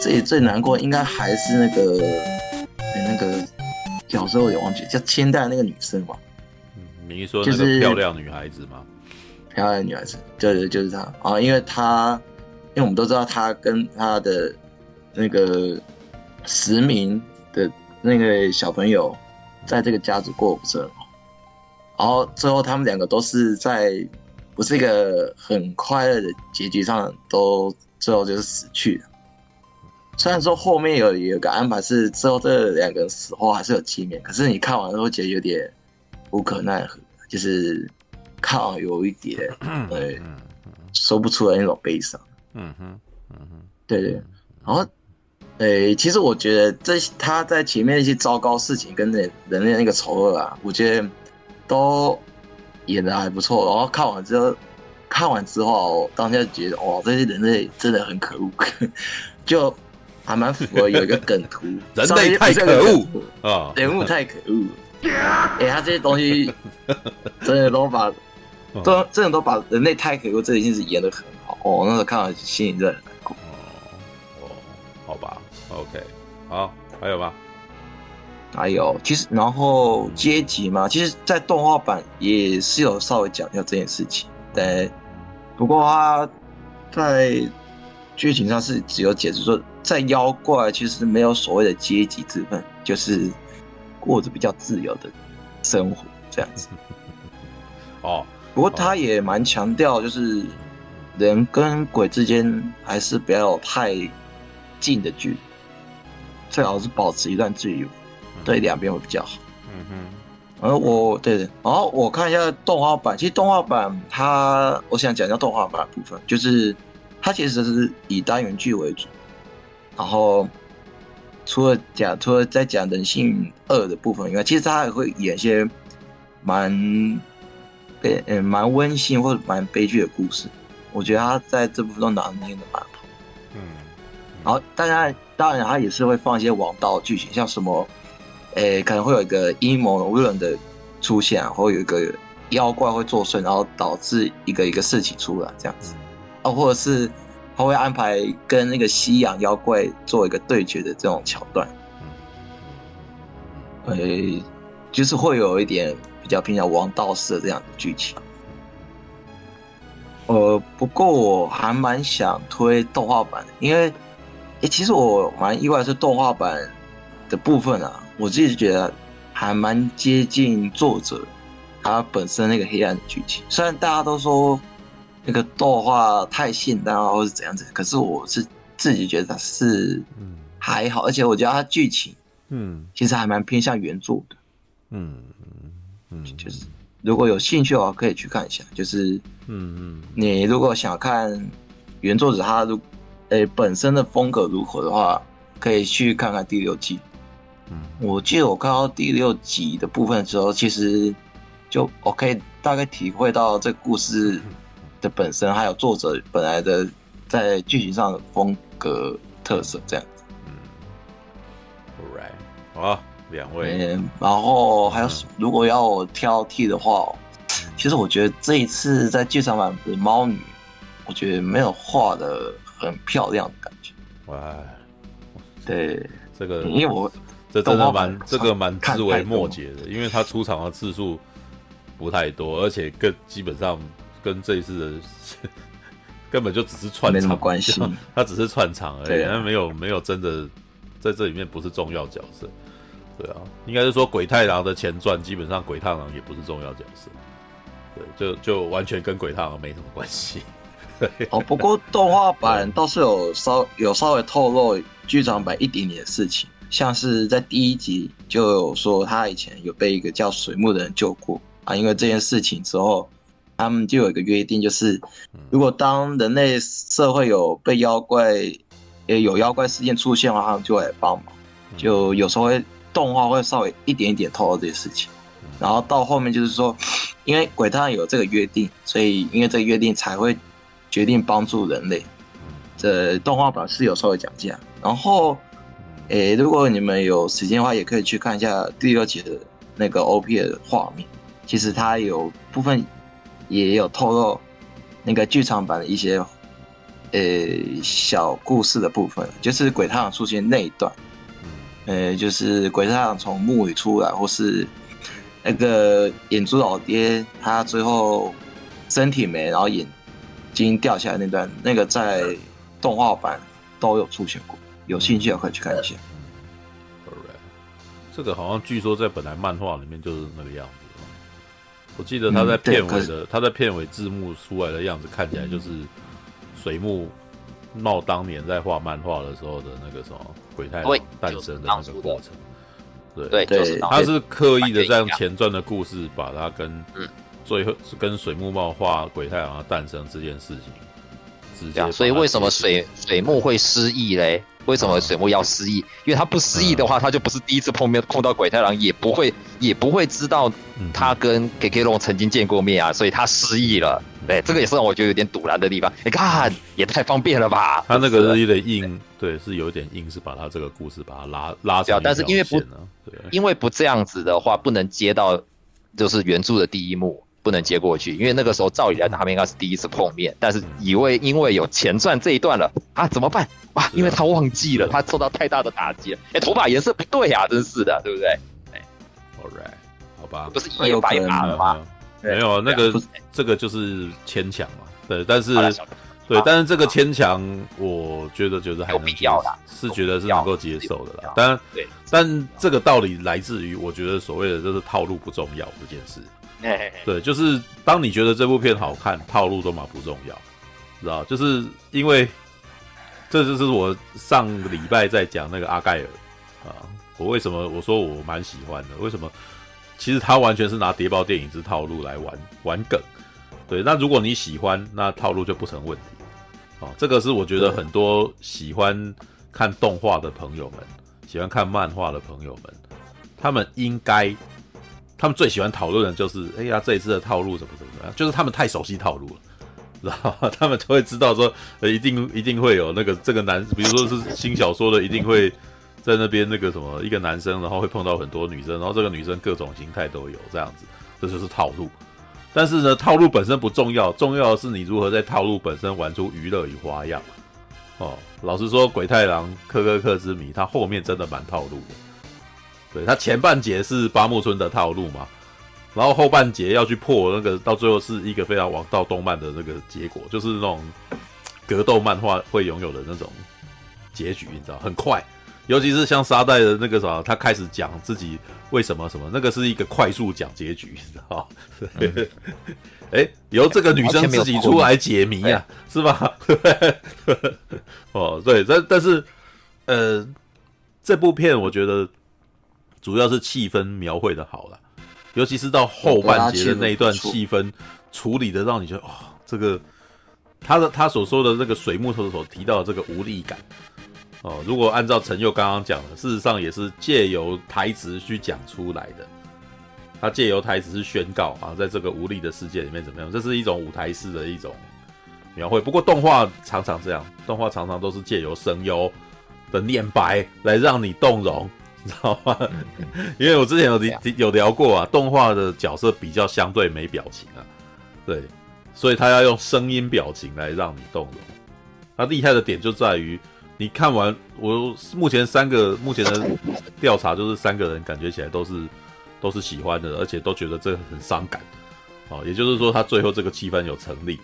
这里最难过，应该还是那个那个小时候也忘记叫千代那个女生吧。嗯，你说那个漂亮女孩子吗？漂亮女孩子，对对，就是她啊，因为她，因为我们都知道她跟她的那个。实名的那个小朋友，在这个家族过不是很好，然后最后他们两个都是在不是一个很快乐的结局上，都最后就是死去了。虽然说后面有有个安排是之后这两个人死后还是有见面，可是你看完之后觉得有点无可奈何，就是看完有一点对说不出来那种悲伤。嗯哼，嗯哼，对对，然后。诶、欸，其实我觉得这他在前面一些糟糕事情跟那人类那个丑恶啊，我觉得都演的还不错。然后看完之后，看完之后，当下觉得哇，这些人类真的很可恶，[laughs] 就还蛮符合有一个梗图，[laughs] 人类太可恶啊，[laughs] 人物太可恶。哎、欸，他这些东西真的都把都真的都把人类太可恶这件事演的很好哦。那时候看完心里真的。OK，好，还有吗？还有，其实然后阶级嘛，其实，在动画版也是有稍微讲一下这件事情，对。不过他在剧情上是只有解释说，在妖怪其实没有所谓的阶级之分，就是过着比较自由的生活这样子。[laughs] 哦，不过他也蛮强调，就是人跟鬼之间还是不要有太近的距离。最好是保持一段距离，对两边会比较好。嗯哼，而我对对，然后我看一下动画版，其实动画版它，我想讲一下动画版的部分，就是它其实是以单元剧为主，然后除了讲除了在讲人性恶的部分以外，其实它还会演一些蛮悲嗯蛮温馨或者蛮悲剧的故事。我觉得它在这部分都拿捏的蛮好。嗯，然后大家。当然，他也是会放一些王道剧情，像什么，诶、欸，可能会有一个阴谋无人的出现，或有一个妖怪会作祟，然后导致一个一个事情出来这样子，哦，或者是他会安排跟那个西洋妖怪做一个对决的这种桥段，诶、欸，就是会有一点比较偏向王道式的这样的剧情。呃，不过我还蛮想推动画版的，因为。诶、欸，其实我蛮意外的是动画版的部分啊，我自己觉得还蛮接近作者他本身那个黑暗的剧情。虽然大家都说那个动画太现代啊，或是怎样子，可是我是自己觉得是还好，而且我觉得它剧情嗯，其实还蛮偏向原作的，嗯嗯，就是如果有兴趣的话，可以去看一下。就是嗯嗯，你如果想看原作者他如诶、欸，本身的风格如何的话，可以去看看第六季。嗯，我记得我看到第六集的部分的时候，其实就我可以大概体会到这故事 [laughs] 的本身，还有作者本来的在剧情上的风格特色这样子。嗯，Right，好，两位。嗯，然后还有，如果要我挑剔的话，其实我觉得这一次在剧场版的猫女，我觉得没有画的。很漂亮的感觉，哇！对，这个，因为我这真的蛮这个蛮枝微末节的，因为他出场的次数不太多，而且跟基本上跟这一次的根本就只是串场，没什么关系，[laughs] 他只是串场而已，他、啊、没有没有真的在这里面不是重要角色。对啊，应该是说鬼太郎的前传，基本上鬼太郎也不是重要角色，对，就就完全跟鬼太郎没什么关系。哦，不过动画版倒是有稍有稍微透露剧场版一点点的事情，像是在第一集就有说他以前有被一个叫水木的人救过。啊，因为这件事情之后，他们就有一个约定，就是如果当人类社会有被妖怪，也有妖怪事件出现的话，他们就会来帮忙，就有时候会动画会稍微一点一点透露这些事情，然后到后面就是说，因为鬼探有这个约定，所以因为这个约定才会决定帮助人类。这动画版是有稍微讲价，然后，诶，如果你们有时间的话，也可以去看一下第二集的那个 OP 的画面。其实它有部分也有透露那个剧场版的一些，呃，小故事的部分，就是鬼太郎出现那一段，呃，就是鬼太郎从墓里出来，或是那个眼珠老爹他最后身体没，然后眼睛掉下来那段，那个在。动画版都有出现过，有兴趣的可以去看一下。这个好像据说在本来漫画里面就是那个样子。我记得他在片尾的，他在片尾字幕出来的样子看起来就是水木茂当年在画漫画的时候的那个什么鬼太郎诞生的那个过程。对对，他是刻意的在用前传的故事把它跟最后跟水木茂画鬼太郎的诞生这件事情。这样，所以为什么水水木会失忆嘞？为什么水木要失忆？因为他不失忆的话，他就不是第一次碰面碰到鬼太郎，也不会也不会知道他跟 K K 龙曾经见过面啊，所以他失忆了。对，这个也是让我觉得有点堵然的地方。你看，也太方便了吧？他那个有点硬，对，是有点硬，是把他这个故事把它拉拉掉。但是因为不，因为不这样子的话，不能接到就是原著的第一幕。不能接过去，因为那个时候照理来讲他们应该是第一次碰面，但是以为因为有前传这一段了啊，怎么办？哇，因为他忘记了，他受到太大的打击了。哎，头发颜色不对呀，真是的，对不对？哎，All right，好吧，不是一有白发了吗？没有，那个这个就是牵强嘛。对，但是对，但是这个牵强，我觉得就是还能接受，是觉得是能够接受的啦。当然，对，但这个道理来自于我觉得所谓的就是套路不重要这件事。对，就是当你觉得这部片好看，套路都嘛不重要，知道？就是因为这就是我上个礼拜在讲那个阿盖尔啊，我为什么我说我蛮喜欢的？为什么？其实他完全是拿谍报电影之套路来玩玩梗。对，那如果你喜欢，那套路就不成问题。哦，这个是我觉得很多喜欢看动画的朋友们，喜欢看漫画的朋友们，他们应该。他们最喜欢讨论的就是，哎呀，这一次的套路怎么怎么怎么样，就是他们太熟悉套路了，知道吗？他们就会知道说，呃，一定一定会有那个这个男，比如说是新小说的，一定会在那边那个什么一个男生，然后会碰到很多女生，然后这个女生各种形态都有这样子，这就是套路。但是呢，套路本身不重要，重要的是你如何在套路本身玩出娱乐与花样。哦，老实说，鬼太郎科科克之谜，他后面真的蛮套路的。对，他前半节是八木村的套路嘛，然后后半节要去破那个，到最后是一个非常王道动漫的那个结果，就是那种格斗漫画会拥有的那种结局，你知道，很快，尤其是像沙袋的那个什么，他开始讲自己为什么什么，那个是一个快速讲结局，你知道，哎、嗯，由这个女生自己出来解谜啊，是吧？[laughs] 哦，对，但但是呃，这部片我觉得。主要是气氛描绘的好了，尤其是到后半节的那一段气氛处理的，让你觉得哦，这个他的他所说的这个水木头所提到的这个无力感哦，如果按照陈佑刚刚讲的，事实上也是借由台词去讲出来的。他借由台词是宣告啊，在这个无力的世界里面怎么样？这是一种舞台式的一种描绘。不过动画常常这样，动画常常都是借由声优的念白来让你动容。知道吗？[laughs] 因为我之前有有聊过啊，动画的角色比较相对没表情啊，对，所以他要用声音表情来让你动容。他厉害的点就在于，你看完我目前三个目前的调查，就是三个人感觉起来都是都是喜欢的，而且都觉得这个很伤感。哦，也就是说，他最后这个气氛有成立。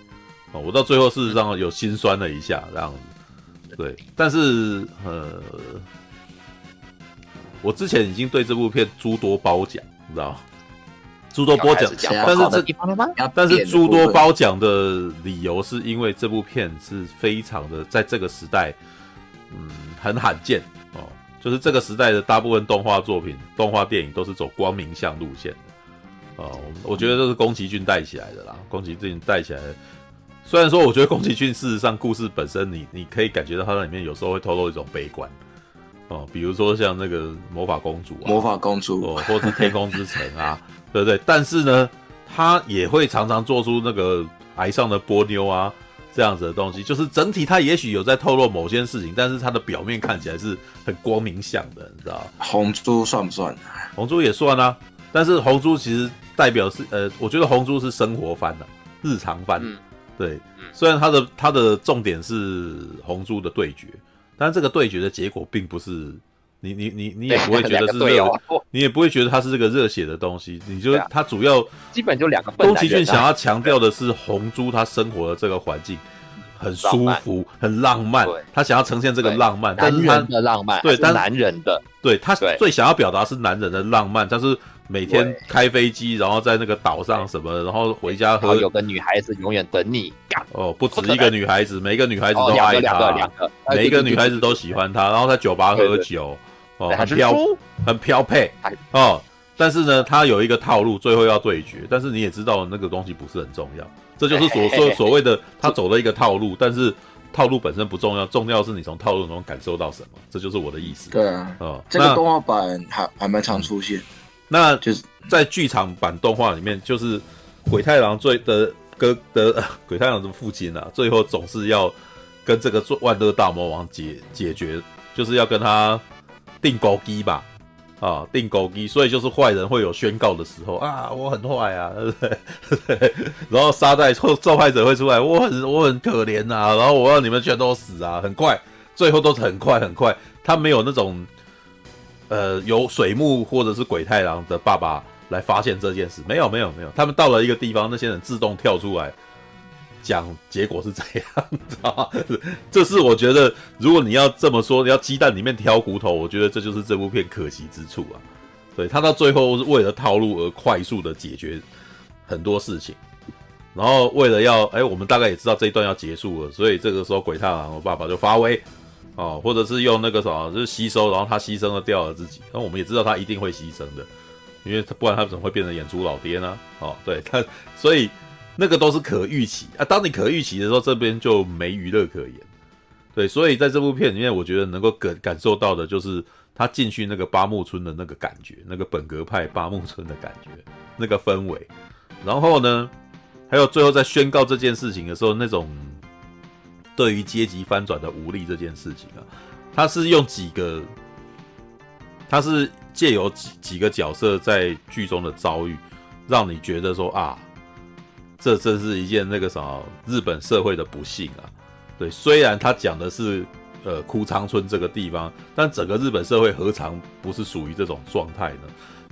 哦，我到最后事实上有心酸了一下，这样子。对，但是呃。我之前已经对这部片诸多褒奖，你知道吗？[laughs] 诸多褒奖，但是这但是诸多褒奖的理由是因为这部片是非常的在这个时代，嗯，很罕见哦。就是这个时代的大部分动画作品、动画电影都是走光明向路线的哦。我觉得这是宫崎骏带起来的啦，宫崎骏带起来的。虽然说，我觉得宫崎骏事实上故事本身你，你你可以感觉到他在里面有时候会透露一种悲观。哦，比如说像那个魔法公主啊，魔法公主哦，或是天空之城啊，对不对？但是呢，他也会常常做出那个癌上的波妞啊这样子的东西，就是整体他也许有在透露某些事情，但是他的表面看起来是很光明相的，你知道红猪算不算？红猪也算啊，但是红猪其实代表是呃，我觉得红猪是生活番的、啊，日常番。嗯、对，虽然它的它的重点是红猪的对决，但这个对决的结果并不是你你你你也不会觉得是热，你也不会觉得它是这个热血的东西，你就它主要基本就两个。宫崎骏想要强调的是红猪他生活的这个环境。很舒服，很浪漫。他想要呈现这个浪漫，但是他的浪漫，对，但男人的，对他最想要表达是男人的浪漫。但是每天开飞机，然后在那个岛上什么，然后回家喝。有个女孩子永远等你。哦，不止一个女孩子，每个女孩子都爱他，每一个女孩子都喜欢他。然后在酒吧喝酒，哦，很飘，很飘配哦。但是呢，他有一个套路，最后要对决。但是你也知道，那个东西不是很重要。这就是所说所谓的他走了一个套路，但是套路本身不重要，重要是你从套路中感受到什么，这就是我的意思。对啊，哦，这个动画版还还蛮常出现。那就是在剧场版动画里面，就是鬼太郎最的哥的鬼太郎的父亲啊，最后总是要跟这个万恶大魔王解解决，就是要跟他定勾机吧。啊，定勾机，所以就是坏人会有宣告的时候啊，我很坏啊，对不对？然后沙袋受受害者会出来，我很我很可怜呐、啊，然后我要你们全都死啊，很快，最后都是很快很快，他没有那种呃由水木或者是鬼太郎的爸爸来发现这件事，没有没有没有，他们到了一个地方，那些人自动跳出来。讲结果是这样，知道吗？这是我觉得，如果你要这么说，你要鸡蛋里面挑骨头，我觉得这就是这部片可惜之处啊。对，他到最后是为了套路而快速的解决很多事情，然后为了要，哎，我们大概也知道这一段要结束了，所以这个时候鬼太郎我爸爸就发威哦，或者是用那个什么，就是吸收，然后他牺牲了掉了自己，那我们也知道他一定会牺牲的，因为他不然他怎么会变成演猪老爹呢？哦，对 [laughs] 他，所以。那个都是可预期啊，当你可预期的时候，这边就没娱乐可言。对，所以在这部片里面，我觉得能够感感受到的就是他进去那个八木村的那个感觉，那个本格派八木村的感觉，那个氛围。然后呢，还有最后在宣告这件事情的时候，那种对于阶级翻转的无力这件事情啊，他是用几个，他是借由几几个角色在剧中的遭遇，让你觉得说啊。这真是一件那个什么日本社会的不幸啊！对，虽然他讲的是呃枯仓村这个地方，但整个日本社会何尝不是属于这种状态呢？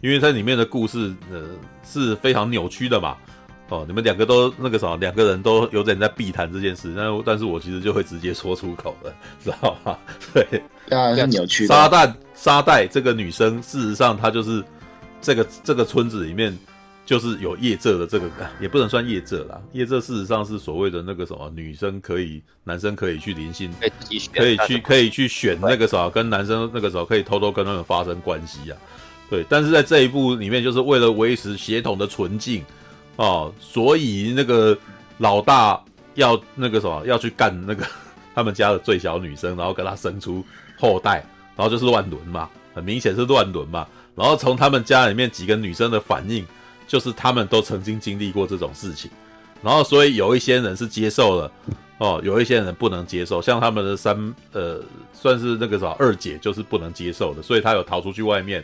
因为它里面的故事呃是非常扭曲的嘛。哦，你们两个都那个什么，两个人都有点在避谈这件事，但但是我其实就会直接说出口了，知道吗？[laughs] 对，当然是扭曲。沙旦沙袋这个女生，事实上她就是这个这个村子里面。就是有业者的这个，也不能算业者啦。业者事实上是所谓的那个什么，女生可以，男生可以去灵性，可以去，可以去选那个什么，跟男生那个时候可以偷偷跟他们发生关系啊。对，但是在这一部里面，就是为了维持血统的纯净哦，所以那个老大要那个什么，要去干那个 [laughs] 他们家的最小女生，然后跟他生出后代，然后就是乱伦嘛，很明显是乱伦嘛。然后从他们家里面几个女生的反应。就是他们都曾经经历过这种事情，然后所以有一些人是接受了，哦，有一些人不能接受，像他们的三呃，算是那个啥二姐就是不能接受的，所以她有逃出去外面，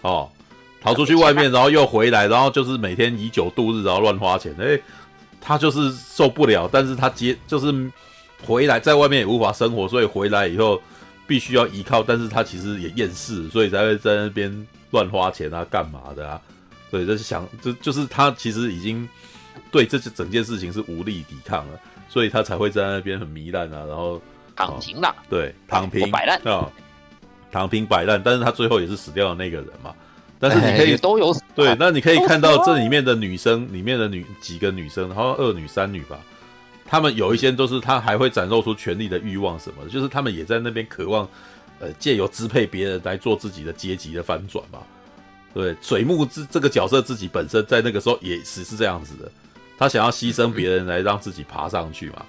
哦，逃出去外面，然后又回来，然后就是每天以酒度日，然后乱花钱，诶，他就是受不了，但是他接就是回来在外面也无法生活，所以回来以后必须要依靠，但是他其实也厌世，所以才会在那边乱花钱啊，干嘛的啊？对，就是想，就就是他其实已经对这整件事情是无力抵抗了，所以他才会在那边很糜烂啊，然后躺平了，对，躺平摆烂啊，躺平摆烂，但是他最后也是死掉的那个人嘛。但是你可以都有对，那你可以看到这里面的女生，里面的女几个女生，好像二女三女吧，她们有一些都是她还会展露出权力的欲望什么的，就是她们也在那边渴望，呃，借由支配别人来做自己的阶级的翻转嘛。对，水木这这个角色自己本身在那个时候也是是这样子的，他想要牺牲别人来让自己爬上去嘛。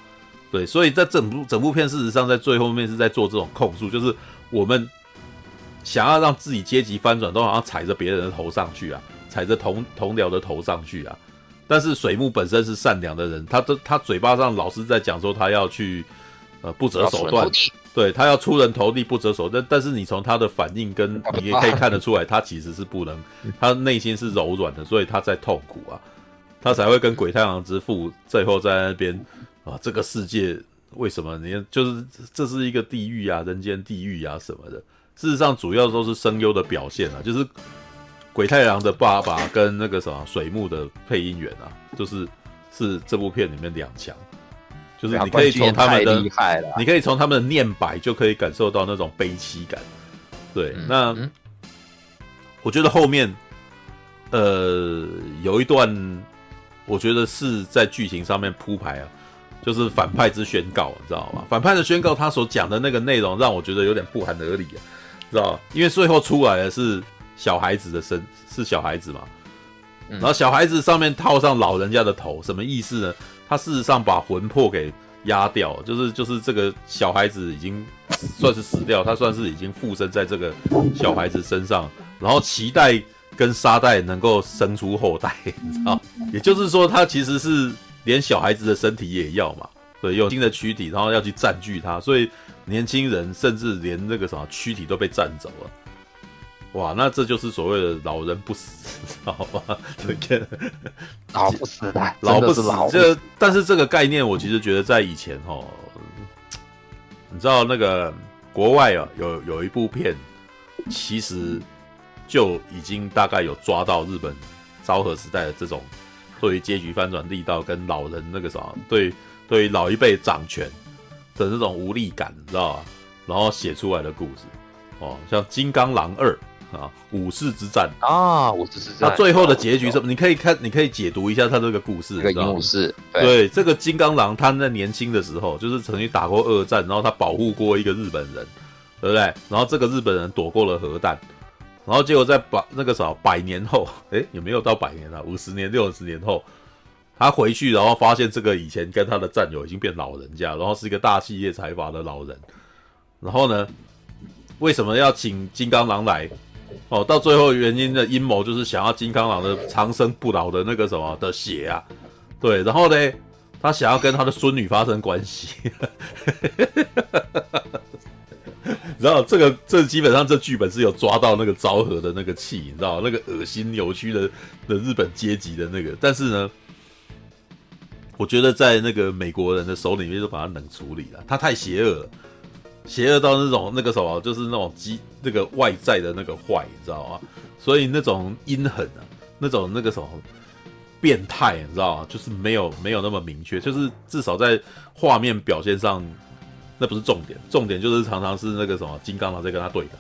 对，所以在整部整部片事实上在最后面是在做这种控诉，就是我们想要让自己阶级翻转，都好像踩着别人的头上去啊，踩着同同僚的头上去啊。但是水木本身是善良的人，他都他嘴巴上老是在讲说他要去呃不择手段，对他要出人头地不择手段。但是你从他的反应跟你也可以看得出来，他其实是不能，[laughs] 他内心是柔软的，所以他在痛苦啊，他才会跟鬼太郎之父最后在那边啊，这个世界为什么你就是这是一个地狱啊，人间地狱啊什么的。事实上，主要都是声优的表现啊，就是鬼太郎的爸爸跟那个什么水木的配音员啊，就是是这部片里面两强，就是你可以从他们的，你可以从他们的念白就可以感受到那种悲凄感。对，嗯、那、嗯、我觉得后面，呃，有一段，我觉得是在剧情上面铺排啊，就是反派之宣告，你知道吗？反派的宣告，他所讲的那个内容，让我觉得有点不寒而栗啊。知道，因为最后出来的是小孩子的身，是小孩子嘛，然后小孩子上面套上老人家的头，什么意思呢？他事实上把魂魄给压掉，就是就是这个小孩子已经算是死掉，他算是已经附身在这个小孩子身上，然后脐带跟沙袋能够生出后代，你知道，也就是说他其实是连小孩子的身体也要嘛，对，有新的躯体，然后要去占据他，所以。年轻人甚至连那个什么躯体都被占走了，哇！那这就是所谓的老人不死，知道吧？[laughs] 这个老不死的，老不死。这但是这个概念，我其实觉得在以前哦，你知道那个国外啊，有有一部片，其实就已经大概有抓到日本昭和时代的这种对于结局翻转力道跟老人那个什么，对对于老一辈掌权。的这种无力感，你知道吧？然后写出来的故事，哦，像《金刚狼二》啊，《武士之战》啊，《武士之战》那最后的结局是什么？你可以看，你可以解读一下他这个故事。这个武士，对，对这个金刚狼，他在年轻的时候就是曾经打过二战，然后他保护过一个日本人，对不对？然后这个日本人躲过了核弹，然后结果在百那个啥百年后，诶，有没有到百年了？五十年、六十年后。他回去，然后发现这个以前跟他的战友已经变老人家，然后是一个大企业财阀的老人。然后呢，为什么要请金刚狼来？哦，到最后原因的阴谋就是想要金刚狼的长生不老的那个什么的血啊。对，然后呢，他想要跟他的孙女发生关系。然后这个这基本上这剧本是有抓到那个昭和的那个气，你知道那个恶心扭曲的的日本阶级的那个，但是呢。我觉得在那个美国人的手里面就把他冷处理了，他太邪恶了，邪恶到那种那个什么，就是那种机那个外在的那个坏，你知道吗？所以那种阴狠啊，那种那个什么变态，你知道吗？就是没有没有那么明确，就是至少在画面表现上，那不是重点，重点就是常常是那个什么金刚狼在跟他对打，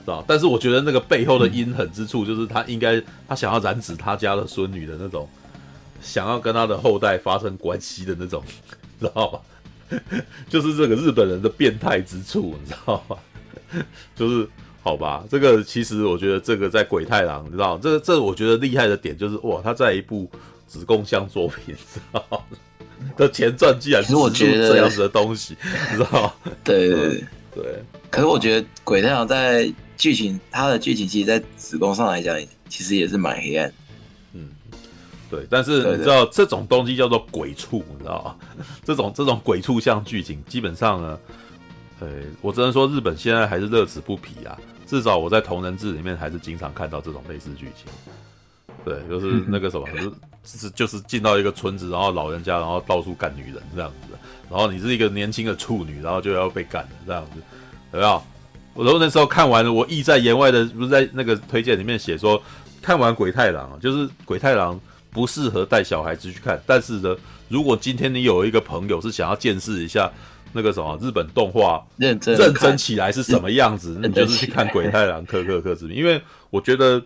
知道？但是我觉得那个背后的阴狠之处，就是他应该他想要染指他家的孙女的那种。想要跟他的后代发生关系的那种，知道吧？[laughs] 就是这个日本人的变态之处，你知道吗？[laughs] 就是好吧，这个其实我觉得这个在鬼太郎，你知道，这个这我觉得厉害的点就是哇，他在一部子供向作品，知道 [laughs] 的前传竟然是这样子的东西，你知道？对对对，对。可是我觉得鬼太郎在剧情，他的剧情其实，在子宫上来讲，其实也是蛮黑暗。对，但是你知道这种东西叫做鬼畜，你知道吗？[laughs] 这种这种鬼畜像剧情，基本上呢，呃，我只能说日本现在还是乐此不疲啊。至少我在同人志里面还是经常看到这种类似剧情。对，就是那个什么，就是就是进到一个村子，然后老人家，然后到处干女人这样子。然后你是一个年轻的处女，然后就要被干了这样子，有没有？我那时候看完了，我意在言外的，不是在那个推荐里面写说，看完鬼太郎，就是鬼太郎。不适合带小孩子去看，但是呢，如果今天你有一个朋友是想要见识一下那个什么日本动画认真认真起来是什么样子，那你就是去看《鬼太郎克克克之谜》，因为我觉得，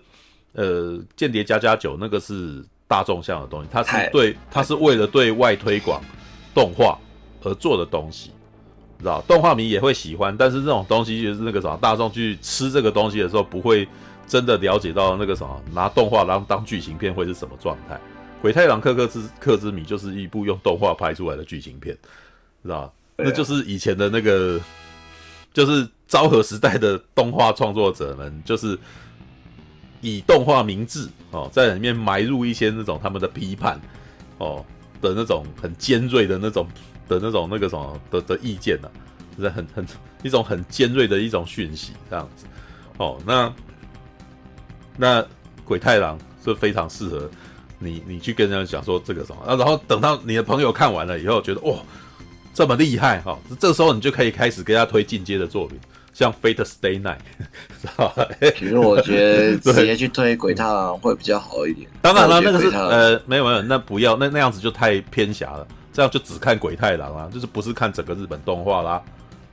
呃，《间谍加加九》那个是大众向的东西，它是对，它是为了对外推广动画而做的东西，知道？动画迷也会喜欢，但是这种东西就是那个什么大众去吃这个东西的时候不会。真的了解到那个什么，拿动画当当剧情片会是什么状态？《鬼太郎克克之克之谜》就是一部用动画拍出来的剧情片，知道吧？那就是以前的那个，就是昭和时代的动画创作者们，就是以动画名字哦，在里面埋入一些那种他们的批判哦的那种很尖锐的那种的那种那个什么的的意见呢、啊，是很很一种很尖锐的一种讯息这样子哦。那那鬼太郎是非常适合你你去跟人家讲说这个什么啊，然后等到你的朋友看完了以后觉得哇这么厉害哈、哦，这时候你就可以开始给他推进阶的作品。像 Fate Stay Night，知道吧？[laughs] 其实我觉得直接去推鬼太郎会比较好一点。当然了，那个是呃，没有没有，那不要，那那样子就太偏狭了。这样就只看鬼太郎啊，就是不是看整个日本动画啦，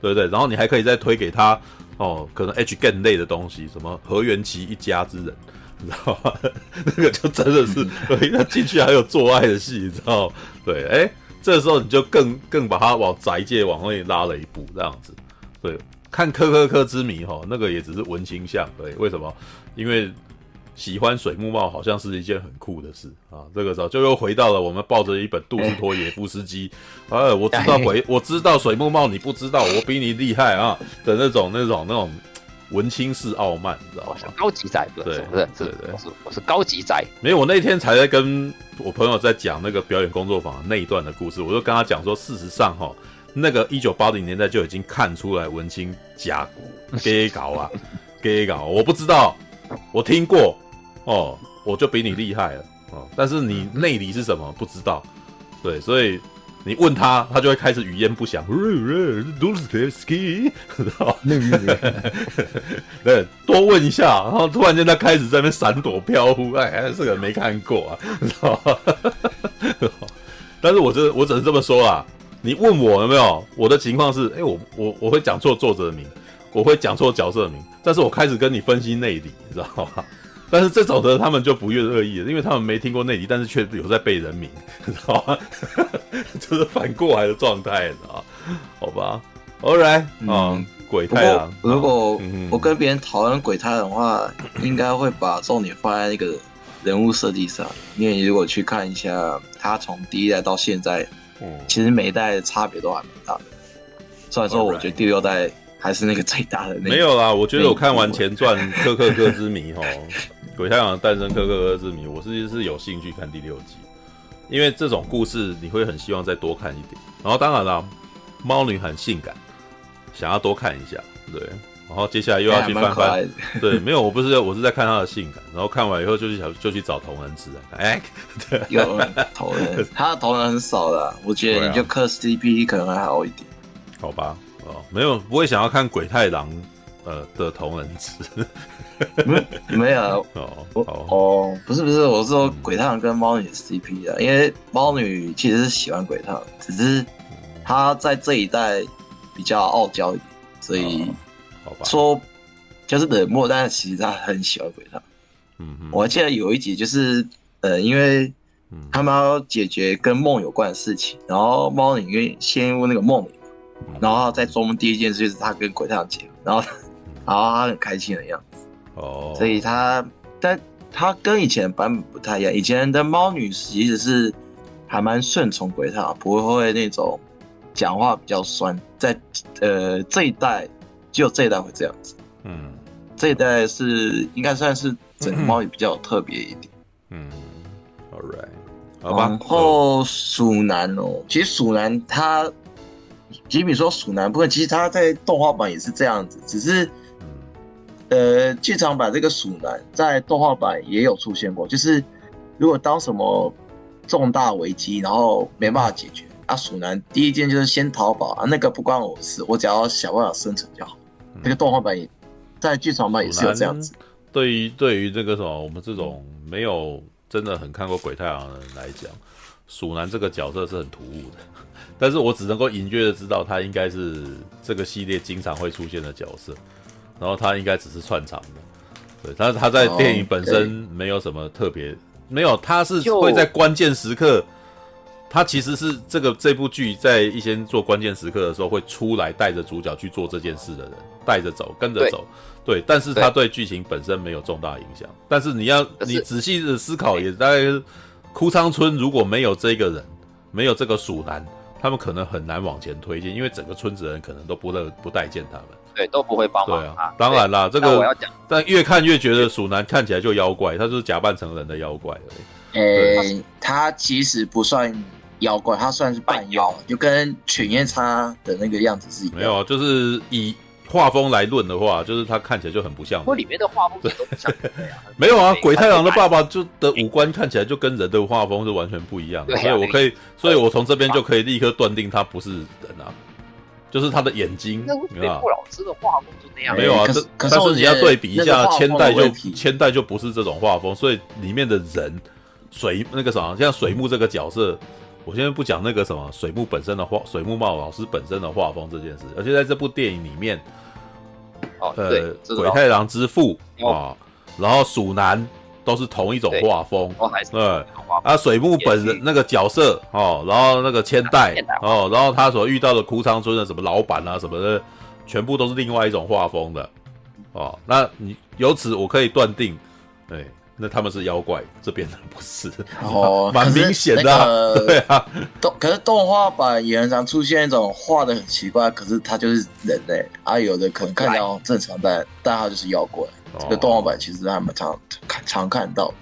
对不对？然后你还可以再推给他哦，可能 H Gen 类的东西，什么河原崎一家之人，你知道吧？[laughs] 那个就真的是，所以他进去还有做爱的戏，你知道？对，哎，这时候你就更更把他往宅界往内拉了一步，这样子，对。看科科科之谜哈，那个也只是文青向，对，为什么？因为喜欢水木茂好像是一件很酷的事啊。这个时候就又回到了我们抱着一本杜斯托耶夫斯基，[laughs] 哎、欸，我知道鬼，我知道水木茂，你不知道，我比你厉害啊的那种那种那种文青式傲慢，你知道吗？高级仔，不是，不是，对对对，我是我是高级仔。没有，我那天才在跟我朋友在讲那个表演工作坊那一段的故事，我就跟他讲说，事实上哈。那个一九八零年代就已经看出来文青 [laughs] 假给搞啊，给搞，我不知道，我听过哦，我就比你厉害了哦。但是你内里是什么不知道，对，所以你问他，他就会开始语焉不详，[laughs] 对，多问一下，然后突然间他开始在那边闪躲飘忽，哎，这个没看过啊，知 [laughs] 道但是我这我只能这么说啊。你问我有没有？我的情况是，哎、我我我会讲错作者名，我会讲错角色名，但是我开始跟你分析内里，你知道吗？但是这种的他们就不越恶意了，因为他们没听过内地，但是却有在背人名，你知道吗？[laughs] 就是反过来的状态，你知道吗？好吧，All right，嗯，嗯鬼太郎。如果我跟别人讨论鬼太郎的话，应该会把重点放在那个人物设计上，因为如果去看一下他从第一代到现在。嗯，其实每一代的差别都还蛮大的。虽然说，我觉得第六代还是那个最大的那个。没有啦，我觉得我看完前传《克克克之谜》哈，《鬼太郎的诞生》《科科科之谜》，我其实是有兴趣看第六集，因为这种故事你会很希望再多看一点。然后当然啦，猫女很性感，想要多看一下，对。然后接下来又要去翻翻，对，没有，我不是，我是在看她的性感。然后看完以后就去想，就去找同人志啊，哎，对，有同人，他的同人很少的，我觉得你就磕 CP 可能还好一点，好吧？哦，没有，不会想要看鬼太郎呃的同人志，[laughs] 没有哦，哦，不是不是，我是说鬼太郎跟猫女 CP 啊，因为猫女其实是喜欢鬼太郎，只是他在这一代比较傲娇一点，所以。说就是冷漠，但是其实他很喜欢鬼太郎。嗯嗯，我还记得有一集就是，呃，因为他们要解决跟梦有关的事情，然后猫女因为陷入那个梦里，然后在做梦第一件事就是他跟鬼太郎结婚，然后，然后他很开心的样子。哦，所以他，但他跟以前的版本不太一样，以前的猫女其实是还蛮顺从鬼太郎，不会那种讲话比较酸，在呃这一代。就这一代会这样子，嗯，这一代是应该算是整个猫也比较特别一点，嗯，All right，然后鼠男哦，其实鼠男他，吉米说鼠男部分，其实他在动画版也是这样子，只是，呃，剧场版这个鼠男在动画版也有出现过，就是如果当什么重大危机，然后没办法解决。啊，鼠男第一件就是先逃跑啊，那个不关我事，我只要想办法生存就好。嗯、那个动画版也在剧场版也是有这样子。对于对于这个什么，我们这种没有真的很看过鬼太郎的人来讲，鼠男这个角色是很突兀的。[laughs] 但是我只能够隐约的知道，他应该是这个系列经常会出现的角色，然后他应该只是串场的。对，他他在电影本身没有什么特别，哦、没有，他是会在关键时刻。他其实是这个这部剧在一些做关键时刻的时候会出来带着主角去做这件事的人，带着走，跟着走，对，对。但是他对剧情本身没有重大影响。但是你要你仔细的思考，也大概哭仓村如果没有这个人，没有这个鼠男，他们可能很难往前推进，因为整个村子的人可能都不乐不待见他们。对，都不会帮忙对他。啊，当然啦，这个我要讲，但越看越觉得鼠男看起来就妖怪，他就是假扮成人的妖怪而已。诶，他其实不算妖怪，他算是半妖，就跟犬夜叉的那个样子是一样。没有啊，就是以画风来论的话，就是他看起来就很不像。不过里面的画风都不像人类啊。[laughs] 没有啊，鬼太郎的爸爸就的五官看起来就跟人的画风是完全不一样的，啊所以我可以，所以我从这边就可以立刻断定他不是人啊，就是他的眼睛，那风就那样。没有啊，可是这但是你要对比一下，千代就千代就不是这种画风，所以里面的人水那个什么，像水木这个角色，我现在不讲那个什么水木本身的画，水木茂老师本身的画风这件事，而且在这部电影里面，哦，呃，，鬼太郎之父哦啊，然后鼠男都是同一种画风，对。啊，水木本人那个角色哦，然后那个千代哦，然后他所遇到的枯仓村的什么老板啊什么的，全部都是另外一种画风的。哦。那你由此我可以断定，哎，那他们是妖怪，这边的不是，哦 [laughs] 蛮明显的啊、那个 [laughs] 对啊，动可是动画版也很常出现一种画的很奇怪，可是他就是人类啊，有的可能看起来正常，但但他就是妖怪。这个动画版其实还蛮常看常看到。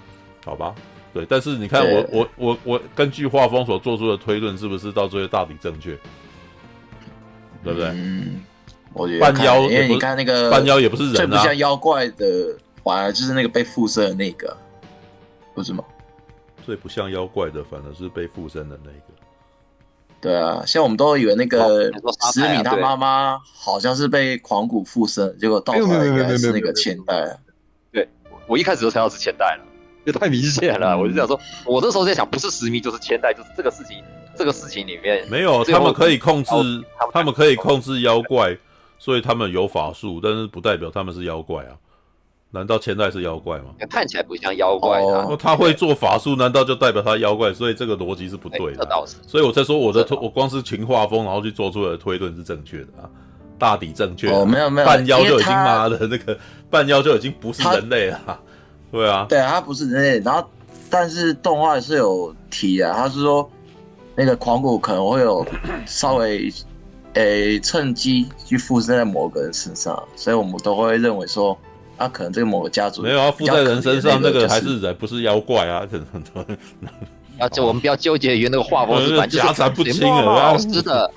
好吧，对，但是你看我我我我根据画风所做出的推论，是不是到最后大抵正确？对不对？嗯，我觉得半妖看因为你看那个半妖也不是人啊，最不像妖怪的，反而就是那个被附身的那个，不是吗？最不像妖怪的反而是被附身的那个。对啊，像我们都以为那个石米他妈妈好像是被狂骨附身，结果到头来原来是那个千代啊。我一开始就猜到是千代了，这太明显了。嗯我就想说，我那时候在想，不是十米就是千代，就是这个事情，这个事情里面没有，他们可以控制哦，他们可以控制妖怪，所以他们有法术，但是不代表他们是妖怪啊。难道千代是妖怪吗？看起来不像妖怪啊、哦哦，他会做法术，难道就代表他妖怪？所以这个逻辑是不对的啊、这倒是。所以我在说我的推，我光是群画风，然后去做出来的推论是正确的啊，大抵正确啊。哦，没有没有，半妖就已经妈的那个半妖就已经不是人类了啊。对啊，对啊，他不是人类，然后但是动画是有提啊，他是说那个狂骨可能会有稍微 [coughs] 诶趁机去附身在某个人身上，所以我们都会认为说啊，可能这个某个家族没有啊，附在人身上那个还是人，不是妖怪啊，可能啊，就我们不要纠结于那个画风 [laughs] 是呃反正就是夹杂不清浪老师的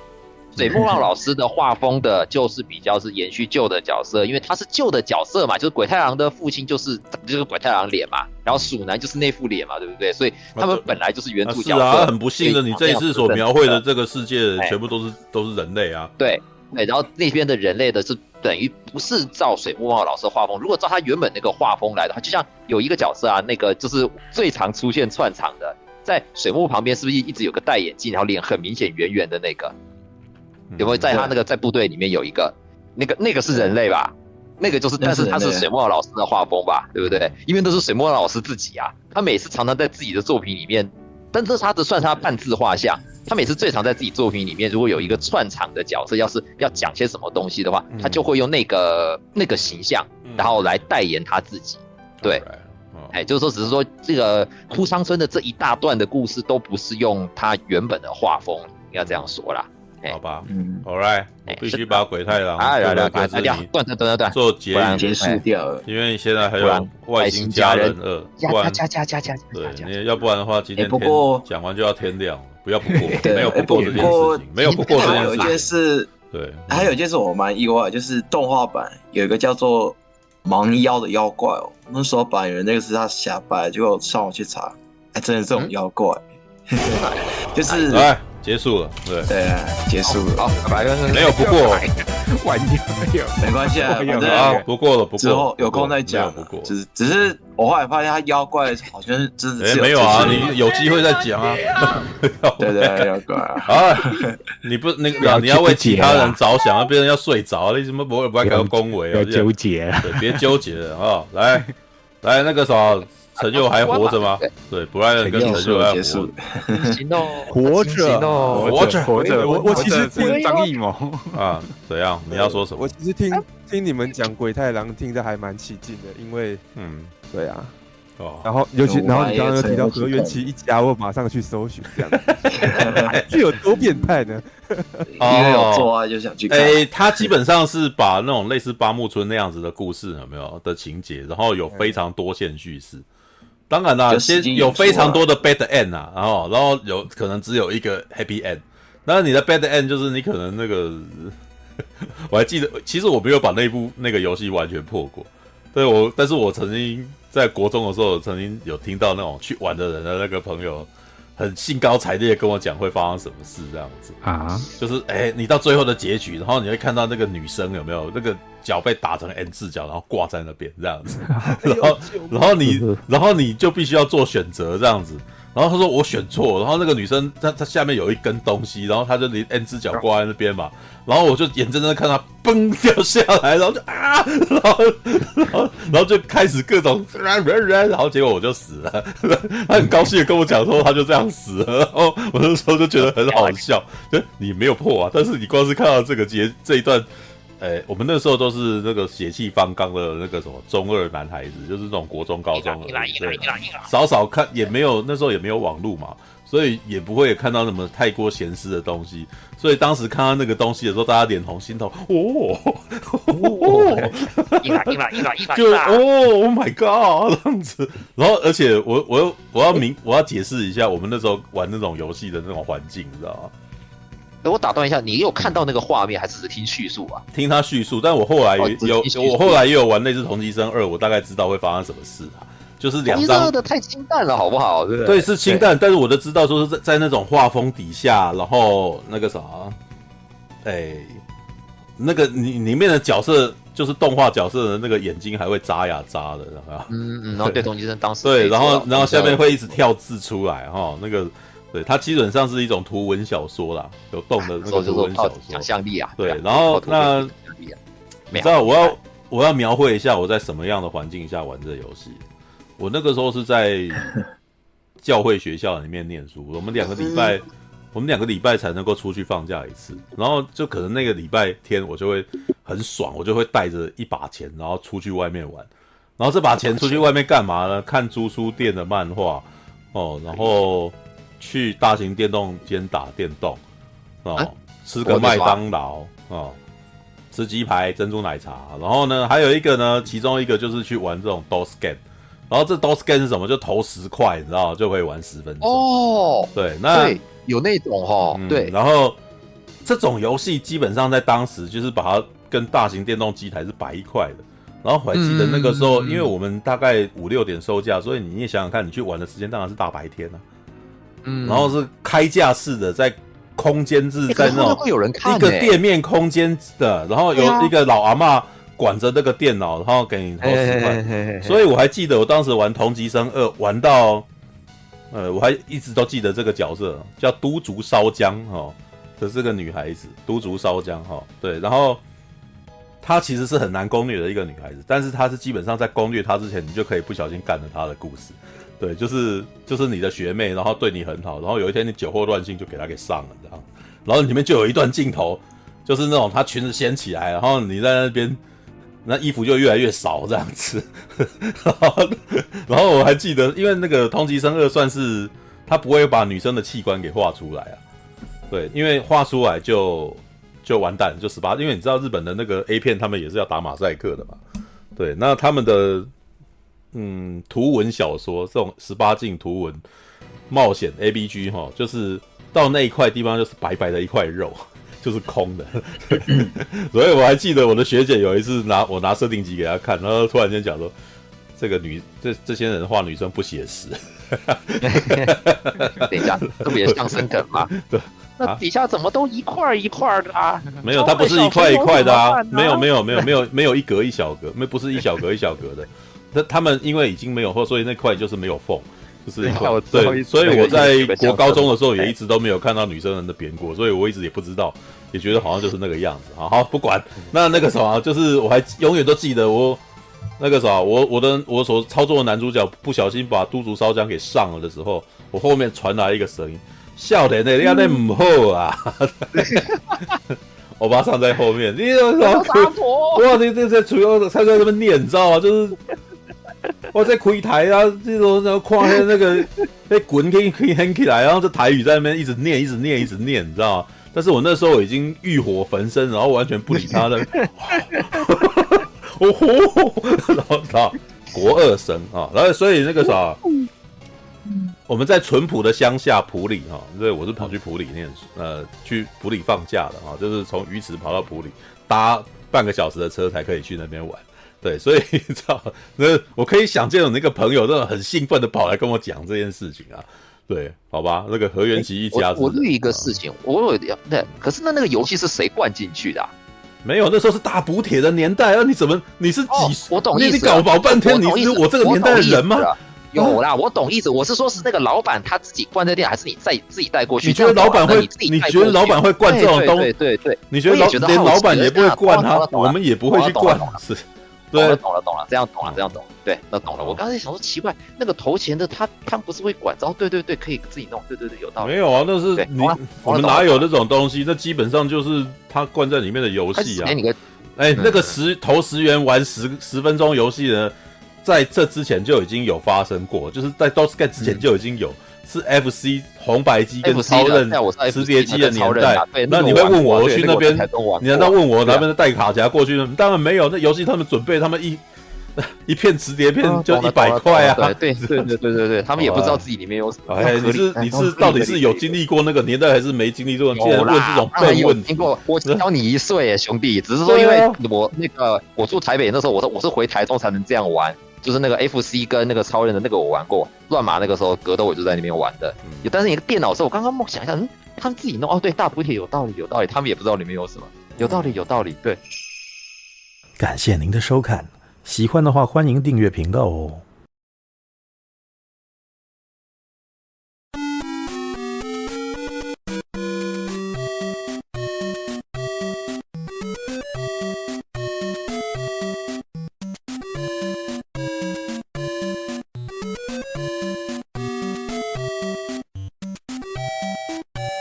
水木浪老师的画风的，就是比较是延续旧的角色，因为他是旧的角色嘛，就是鬼太郎的父亲就是就是鬼太郎脸嘛，然后鼠男就是那副脸嘛，对不对？所以他们本来就是原著角色。是啊，很不幸的，你这一次所描绘的这个世界哎全部都是都是人类啊。对对，然后那边的人类的是等于不是照水木茂老师画风，如果照他原本那个画风来的话，就像有一个角色啊，那个就是最常出现串场的，在水木旁边是不是一直有个戴眼镜，然后脸很明显圆圆的那个？有没有在他那个在部队里面有一个那个那个是人类吧？那个就是，但是他是水木老师的画风吧，对不对？因为都是水木老师自己啊，他每次常常在自己的作品里面，但这是他的算他半自画像。他每次最常在自己作品里面，如果有一个串场的角色，要是要讲些什么东西的话，他就会用那个那个形象，然后来代言他自己。对，哎，就是说，只是说这个枯仓村的这一大段的故事都不是用他原本的画风，应该这样说啦。好吧，嗯，All right，我必须把鬼太郎啊，来来来来，断断断断做结束掉了，因为现在还有外星家人二，加加加加加，对，你要不然的话，今天不过讲完就要天亮了，不要不过，[laughs] 对没有不过这件事情，没有不过这件事。还有一件事，对，还有一件事我蛮意外，就是动画版有一个叫做盲妖的妖怪哦，那时候本来以为那个是他瞎掰，结果上网去查，哎，真的是这种妖怪，[laughs] 就是。结束了，对对啊，结束了。好，拜拜。没有不过，[laughs] 完全没有，没关系啊，反正啊，不过了，不过之后有空再讲。不过，只只是我后来发现他妖怪好像是真的是。没有啊，你有机会再讲啊。[laughs] 对对，妖怪啊。[laughs] 啊，你不那个，你要为其他人着想啊，别人要睡着，你怎么不会不爱搞恭维啊？要纠结别纠结了啊！来来，那个啥。陈佑还活着吗？[laughs] 对，布莱恩跟陈佑还活着。活着，活着，活着。我我其实听张艺谋啊，怎样？你要说什么？我其实听听你们讲鬼太郎，听得还蛮起劲的，因为，嗯，对啊，哦，然后尤其然后你刚刚又提到我也曾河原期一家，我马上去搜寻这样，[laughs] 这有多变态呢？[laughs] 因为有做爱就想去看。哎，他基本上是把那种类似八木村那样子的故事有没有的情节，然后有非常多线叙事。当然啦，先有非常多的 bad end 啊，然后然后有可能只有一个 happy end。那你的 bad end 就是你可能那个，[laughs] 我还记得，其实我没有把那部那个游戏完全破过。对我，但是我曾经在国中的时候，曾经有听到那种去玩的人的那个朋友，很兴高采烈跟我讲会发生什么事这样子。啊，就是哎、欸，你到最后的结局，然后你会看到那个女生有没有那个脚被打成 N 字脚，然后挂在那边这样子，[laughs] 然后然后你 [laughs] 然后你就必须要做选择这样子。然后他说我选错，然后那个女生她她下面有一根东西，然后她就连 N 只脚挂在那边嘛，然后我就眼睁睁看她崩掉下来，然后就啊，然后然后 [laughs] 然后就开始各种，然后结果我就死了，他很高兴的跟我讲说他就这样死了，然后我那时候就觉得很好笑，就你没有破啊，但是你光是看到这个节这一段。哎、欸，我们那时候都是那个血气方刚的那个什么中二男孩子，就是那种国中、高中的，对，少少看也没有，那时候也没有网络嘛，所以也不会看到什么太过咸湿的东西。所以当时看到那个东西的时候，大家脸红心痛，哦，哦，[laughs] 就哦，Oh my God，这样子。然后，而且我我要我要明我要解释一下，我们那时候玩那种游戏的那种环境，你知道吗？等我打断一下，你有看到那个画面，还是只是听叙述啊？听他叙述，但我后来有，哦、我后来也有玩那只《同级生二》，我大概知道会发生什么事啊。就是两张的太清淡了，好不好？对，对，是清淡，但是我都知道说是在在那种画风底下，然后那个啥，哎、欸，那个里里面的角色就是动画角色的那个眼睛还会眨呀眨的，然后嗯嗯，然后对同级生当时对，然后然后下面会一直跳字出来哈，那个。对，它基本上是一种图文小说啦，有动的那个图文小说，想象力啊。对，然后那你知道我要我要描绘一下我在什么样的环境下玩这个游戏。我那个时候是在 [laughs] 教会学校里面念书，我们两个礼拜，我们两个礼拜才能够出去放假一次，然后就可能那个礼拜天我就会很爽，我就会带着一把钱，然后出去外面玩，然后这把钱出去外面干嘛呢？看租书店的漫画哦，然后。去大型电动间打电动，哦，啊、吃个麦当劳，哦，吃鸡排、珍珠奶茶，然后呢，还有一个呢，其中一个就是去玩这种 DOS game，然后这 DOS game 是什么？就投十块，你知道就可以玩十分钟。哦，对，那对有那种哦，嗯、对，然后这种游戏基本上在当时就是把它跟大型电动机台是摆一块的，然后我还记得那个时候，嗯、因为我们大概五六点收假，所以你也想想看，你去玩的时间当然是大白天啊。嗯，然后是开架式的，在空间制在那种一个店面空间的，然后有一个老阿嬷管着那个电脑，然后给你投十块。所以我还记得我当时玩《同级生二》，玩到呃，我还一直都记得这个角色叫都竹烧江哈，这是个女孩子，都竹烧江哈，对，然后她其实是很难攻略的一个女孩子，但是她是基本上在攻略她之前，你就可以不小心干了她的故事。对，就是就是你的学妹，然后对你很好，然后有一天你酒后乱性就给她给上了，这样，然后里面就有一段镜头，就是那种她裙子掀起来，然后你在那边，那衣服就越来越少这样子，然后，然后我还记得，因为那个通缉生二算是他不会把女生的器官给画出来啊，对，因为画出来就就完蛋，就十八，因为你知道日本的那个 A 片，他们也是要打马赛克的嘛，对，那他们的。嗯，图文小说这种十八禁图文冒险 A B G 哈，就是到那一块地方就是白白的一块肉，[laughs] 就是空的。[laughs] 所以我还记得我的学姐有一次拿我拿设定集给她看，然后突然间讲说，这个女这这些人画女生不写实。[laughs] 等一下，特别像生梗吗？对，那底下怎么都一块一块的啊？没有，它不是一块一块的啊，没有没有没有没有没有一格一小格，没不是一小格一小格的。那他们因为已经没有货，所以那块就是没有缝，就是一块。对，所以我在国高中的时候也一直都没有看到女生人的扁过，所以我一直也不知道，也觉得好像就是那个样子。好，好，不管。那那个什么，就是我还永远都记得我那个啥，我我的我所操作的男主角不小心把都竹烧浆给上了的时候，我后面传来一个声音：“笑脸的，你要那母后啊！”我把他上在后面，你怎么哇，你这这主要他在这边念，你知道吗？就是。[laughs] 我在开台啊，这种然后跨那那个 [laughs] 被滚可以可以喊起来，然后这台语在那边一直念，一直念，一直念，你知道吗？但是我那时候已经欲火焚身，然后完全不理他的，[laughs] 哦吼，然后他国二生啊，然后所以那个啥，我们在淳朴的乡下普里哈，对我是跑去普里念书，呃，去普里放假的啊，就是从鱼池跑到普里，搭半个小时的车才可以去那边玩。对，所以 [laughs] 你知道，那我可以想见有那个朋友，真的很兴奋的跑来跟我讲这件事情啊。对，好吧，那个何元吉一家子，我另一个事情，我有点对，可是那那个游戏是谁灌进去的？没有，那时候是大补铁的年代啊！你怎么你是几？我懂意思，你搞搞半天，你是我这个年代的人吗？有啦，我懂意思。我是说，是那个老板他自己灌这店，还是你再自己带过去？你觉得老板会？你觉得老板会灌这种东西？对对对，你觉得老连老板也不会灌他？我们也不会去灌，是。懂了，懂了，懂了，这样懂了，这样懂了。对，那懂了。我刚才想说奇怪，那个投钱的他，他不是会管？哦，对对对，可以自己弄。对对对，有道理。没有啊，那是你我们哪有那种东西？那基本上就是他灌在里面的游戏啊。哎，你个，哎，那个十投十元玩十十分钟游戏呢，在这之前就已经有发生过，就是在 DOS 盖之前就已经有。是 FC 红白机跟超任磁碟机的年代，那你会问我去那边？你难道问我那边带卡夹过去？当然没有，那游戏他们准备，他们一 [laughs] 一片磁碟片就一百块啊！对对对对对对，他们也不知道自己里面有什么。哎，你是你是到底是有经历过那个年代，还是没经历过？竟然问这种笨问题。我小你一岁，兄弟，只是说因为我那个我住台北那时候，我说我是回台中才能这样玩。就是那个 FC 跟那个超人的那个我玩过，乱码那个时候格斗我就在那边玩的。嗯、但是你的电脑时候，我刚刚梦想一下，嗯，他们自己弄哦，对，大补铁有道理，有道理，他们也不知道里面有什么，有道理，有道理，对。感谢您的收看，喜欢的话欢迎订阅频道哦。